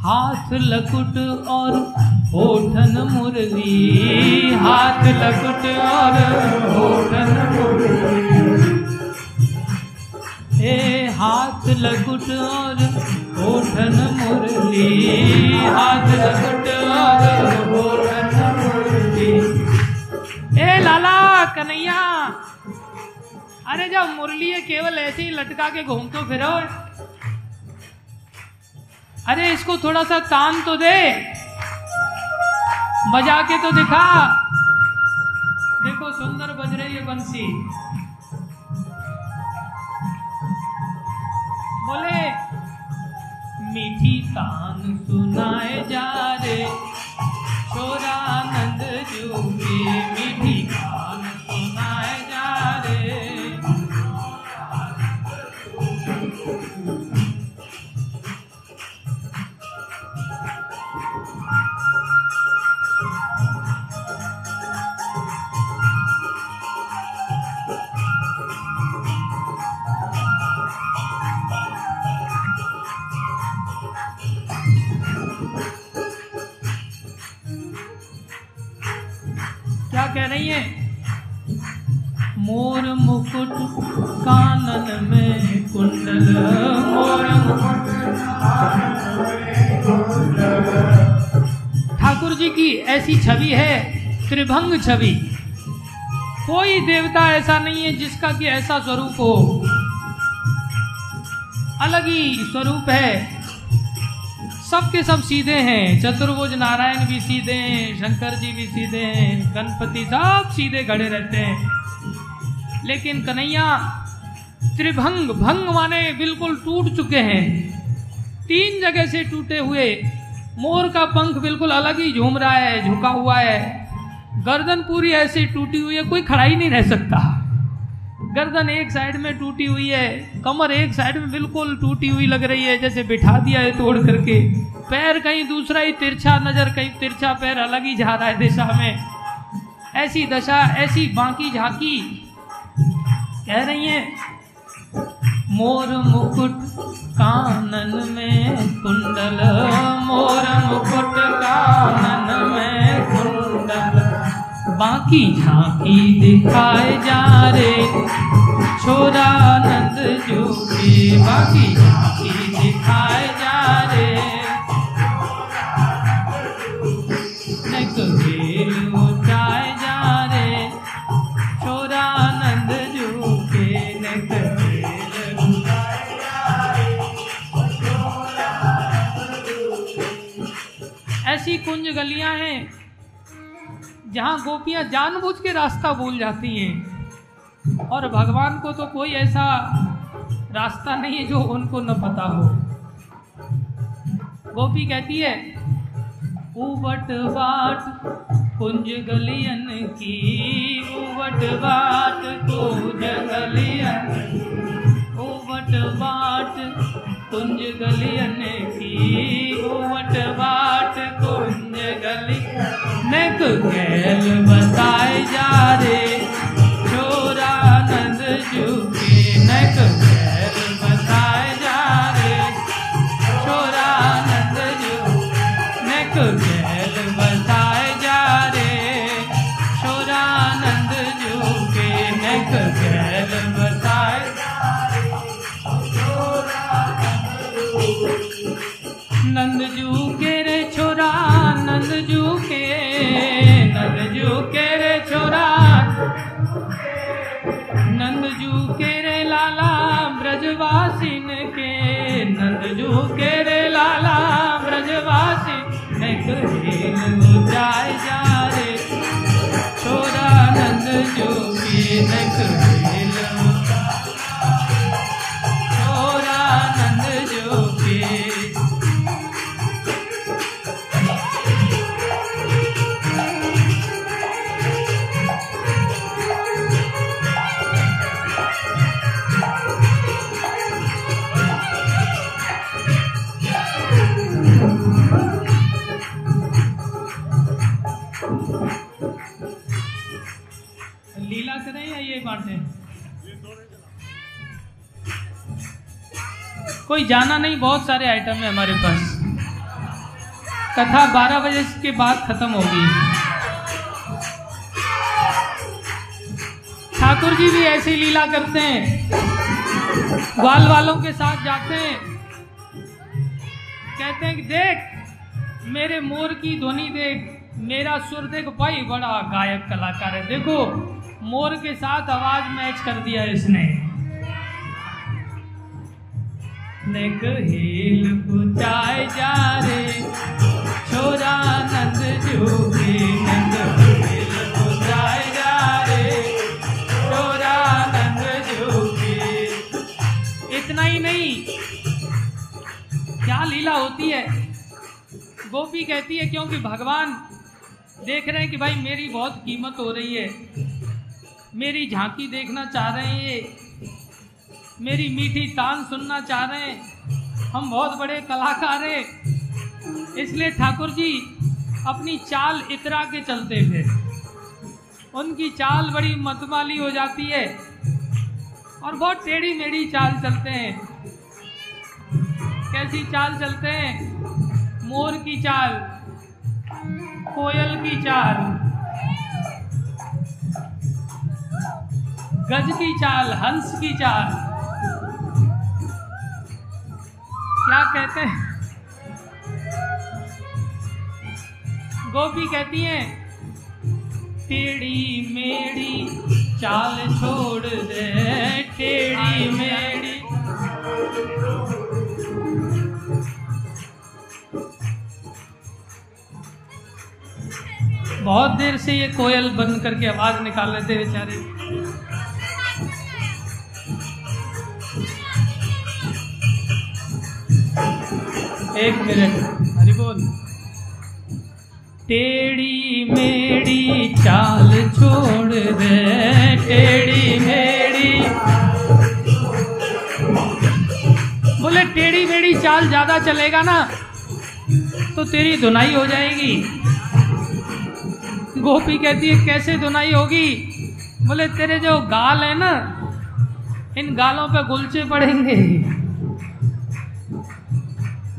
हाथ लकुट और होठन मुरली। हाथ लकुट और होठन मुरली। ए, हाथ लकुट और होठन मुरली। हाथ लकुट और होठन मुरली। ए, लाला, कन्हैया। अरे, जब मुरली केवल ऐसे ही लटका के घूम तो फिरो। अरे, इसको थोड़ा सा तान तो दे। बजा के तो दिखा। देखो, सुंदर बज रही है बंसी। बोले, मीठी तान सुनाए जा रे छोरानंद जू की मीठी तान ऐसी छवि है, त्रिभंग छवि। कोई देवता ऐसा नहीं है जिसका कि ऐसा स्वरूप हो। अलग ही स्वरूप है। सबके सब सीधे हैं, चतुर्भुज नारायण भी सीधे हैं, शंकर जी भी सीधे हैं, गणपति सब सीधे खड़े रहते हैं। लेकिन कन्हैया, त्रिभंग, भंग माने बिल्कुल टूट चुके हैं। तीन जगह से टूटे हुए मोर का पंख बिल्कुल अलग ही झूम रहा है, झुका हुआ है। गर्दन पूरी ऐसी टूटी हुई है, कोई खड़ा ही नहीं रह सकता। गर्दन एक साइड में टूटी हुई है, कमर एक साइड में बिल्कुल टूटी हुई लग रही है, जैसे बिठा दिया है तोड़ करके। पैर कहीं दूसरा ही तिरछा, नज़र कहीं तिरछा, पैर अलग ही जा रहा है दिशा में। ऐसी दशा, ऐसी बाकी झांकी, कह रही है। मोर मुकुट कानन में कुंडल, मोर मुकुट कानन में कुंडल। बाकी झांकी दिखाए जा रे छोरा नंद जो के बाकी झांकी दिखाए जा रे। कुंज गलियाँ हैं, जहाँ गोपियाँ जानबूझ के रास्ता भूल जाती हैं। और भगवान को तो कोई ऐसा रास्ता नहीं है जो उनको न पता हो। गोपी कहती है, उवट बाट कुंज गलियन की, उवट बाट कुंज गलियन, उवट बाट कुंज गलियन की घूमट बाट कुंज गैल बताए जा रे छोरानंद जुगे लाला ब्रजवासिन के नंद जू के रे लाला ब्रजवासी नक जाए जा रे। छोरा नंद जू के नक कोई जाना नहीं, बहुत सारे आइटम है हमारे पास। कथा 12 बजे के बाद खत्म होगी। ठाकुर जी भी ऐसी लीला करते हैं। ग्वाल वालों के साथ जाते हैं। कहते हैं कि देख, मेरे मोर की ध्वनि देख, मेरा सुर देख, भाई बड़ा गायक कलाकार है। देखो, मोर के साथ आवाज़ मैच कर दिया इसने। नेक हेल पुचाए जा रे। छोरा नंद जोगे नंद इतना ही नहीं, क्या लीला होती है? गोपी कहती है, क्योंकि भगवान देख रहे हैं कि भाई मेरी बहुत कीमत हो रही है। मेरी झांकी देखना चाह रहे हैं ये। मेरी मीठी तान सुनना चाह रहे हैं। हम बहुत बड़े कलाकार हैं। इसलिए ठाकुर जी, अपनी चाल इतरा के चलते थे। उनकी चाल बड़ी मतमाली हो जाती है और बहुत टेढ़ी मेढ़ी चाल चलते हैं। कैसी चाल चलते हैं? मोर की चाल, कोयल की चाल, गज की चाल, हंस की चाल। क्या कहते हैं? गोपी कहती है, टेढ़ी मेढ़ी चाल छोड़ दे, टेढ़ी मेढ़ी। बहुत देर से ये कोयल बंद करके आवाज़ निकाल लेते बेचारे। एक मिनट। हरी बोल। टेढ़ी मेढ़ी चाल छोड़ दे। टेढ़ी मेढ़ी। बोले, टेढ़ी मेढ़ी चाल ज़्यादा चलेगा ना तो तेरी धुनाई हो जाएगी। गोपी कहती है, कैसे धुनाई होगी? बोले, तेरे जो गाल है ना, इन गालों पे गुलचे पड़ेंगे।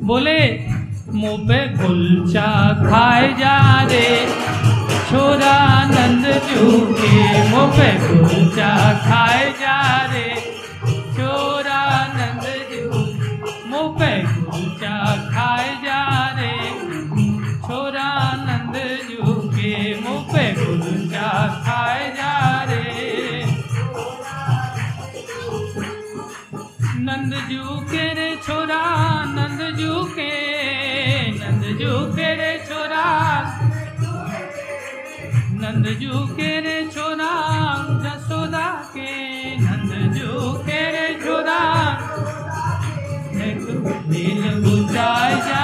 बोले मुँह पे गुलचा खाए जा रे छोरा नंद जू के मुँह पे गुलचा खाए जा रे छोरा नंद जू के रे छोरा नंद जू के नंद जू के रे छोरा। नंद जू के रे छोरा जसोदा के नंद जू के रे छोरा। एक दिल बुझाए जा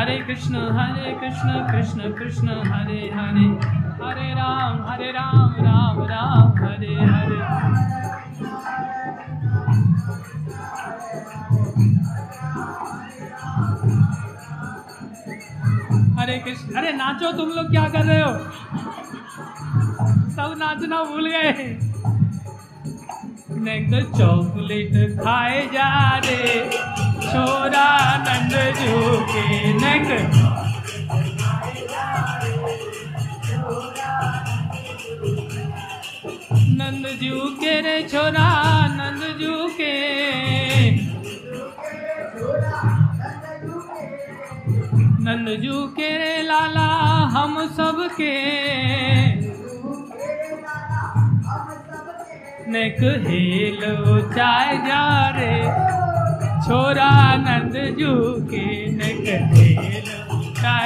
हरे कृष्ण हरे कृष्ण कृष्ण कृष्ण, हरे हरे। हरे राम हरे राम राम राम, हरे हरे। हरे कृष्ण, अरे नाचो, तुम लोग क्या कर रहे हो? सब नाचना भूल गए। नेक चॉकलेट खाए जा रे। छोरा नंद जू के नेक। नंद जू के रे छोरा, नंद जू के। नंद जू के रे लाला, हम सब के नेक हेल चाय जा रे। छोरा नंद जू के न कहे जा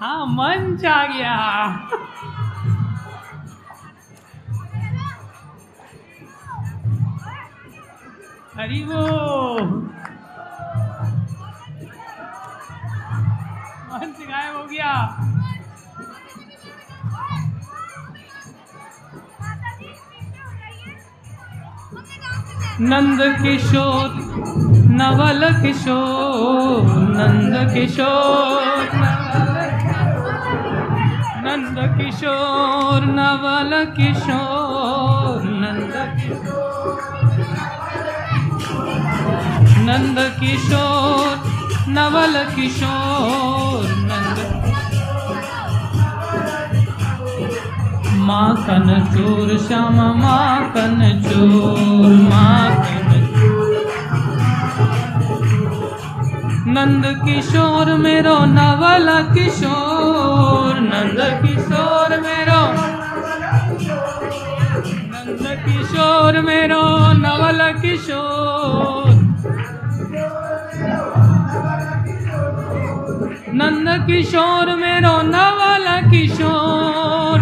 हाँ मंच आ गया। हरी वो। मंच गायब हो गया। नंद किशोर नवल किशोर नंद किशोर नंद किशोर नवल किशोर नंद किशोर नंद किशोर नवल किशोर नंद माखन चोर, श्याम माखन चोर, माखन नंद किशोर मेरो नवल किशोर, नंद किशोर मेरो नंद किशोर मेरो नवल किशोर। नंद किशोर मेरो नवल किशोर।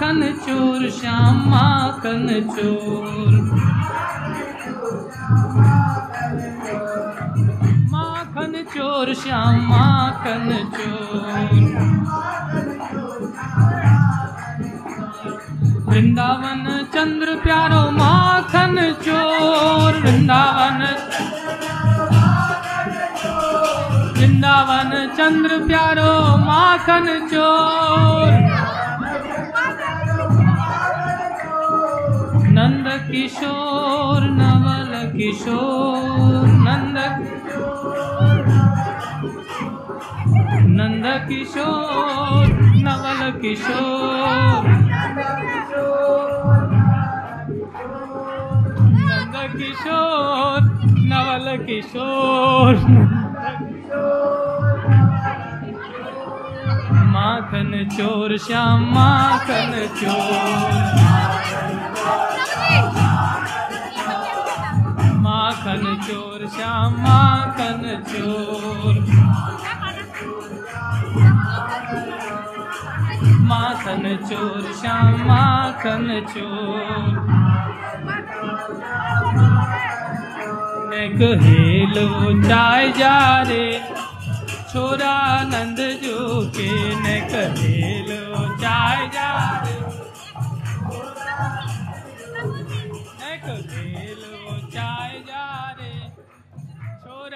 माखन चोर, श्याम माखन चोर। माखन चोर, श्याम माखन चोर। वृंदावन चंद्र प्यारो माखन चोर। वृंदावन वृंदावन चंद्र प्यारो माखन चोर। किशोर नवल किशोर नंद नंद किशोर नवल किशोर नंद किशोर नवल किशोर माखन चोर श्याम माखन चोर माखन चोर, श्याम माखन चोर। माखन चोर, श्याम माखन चोर। हेलो चाय जा रे छोरा नंद जो के। ने कहेलो चाय जा रे।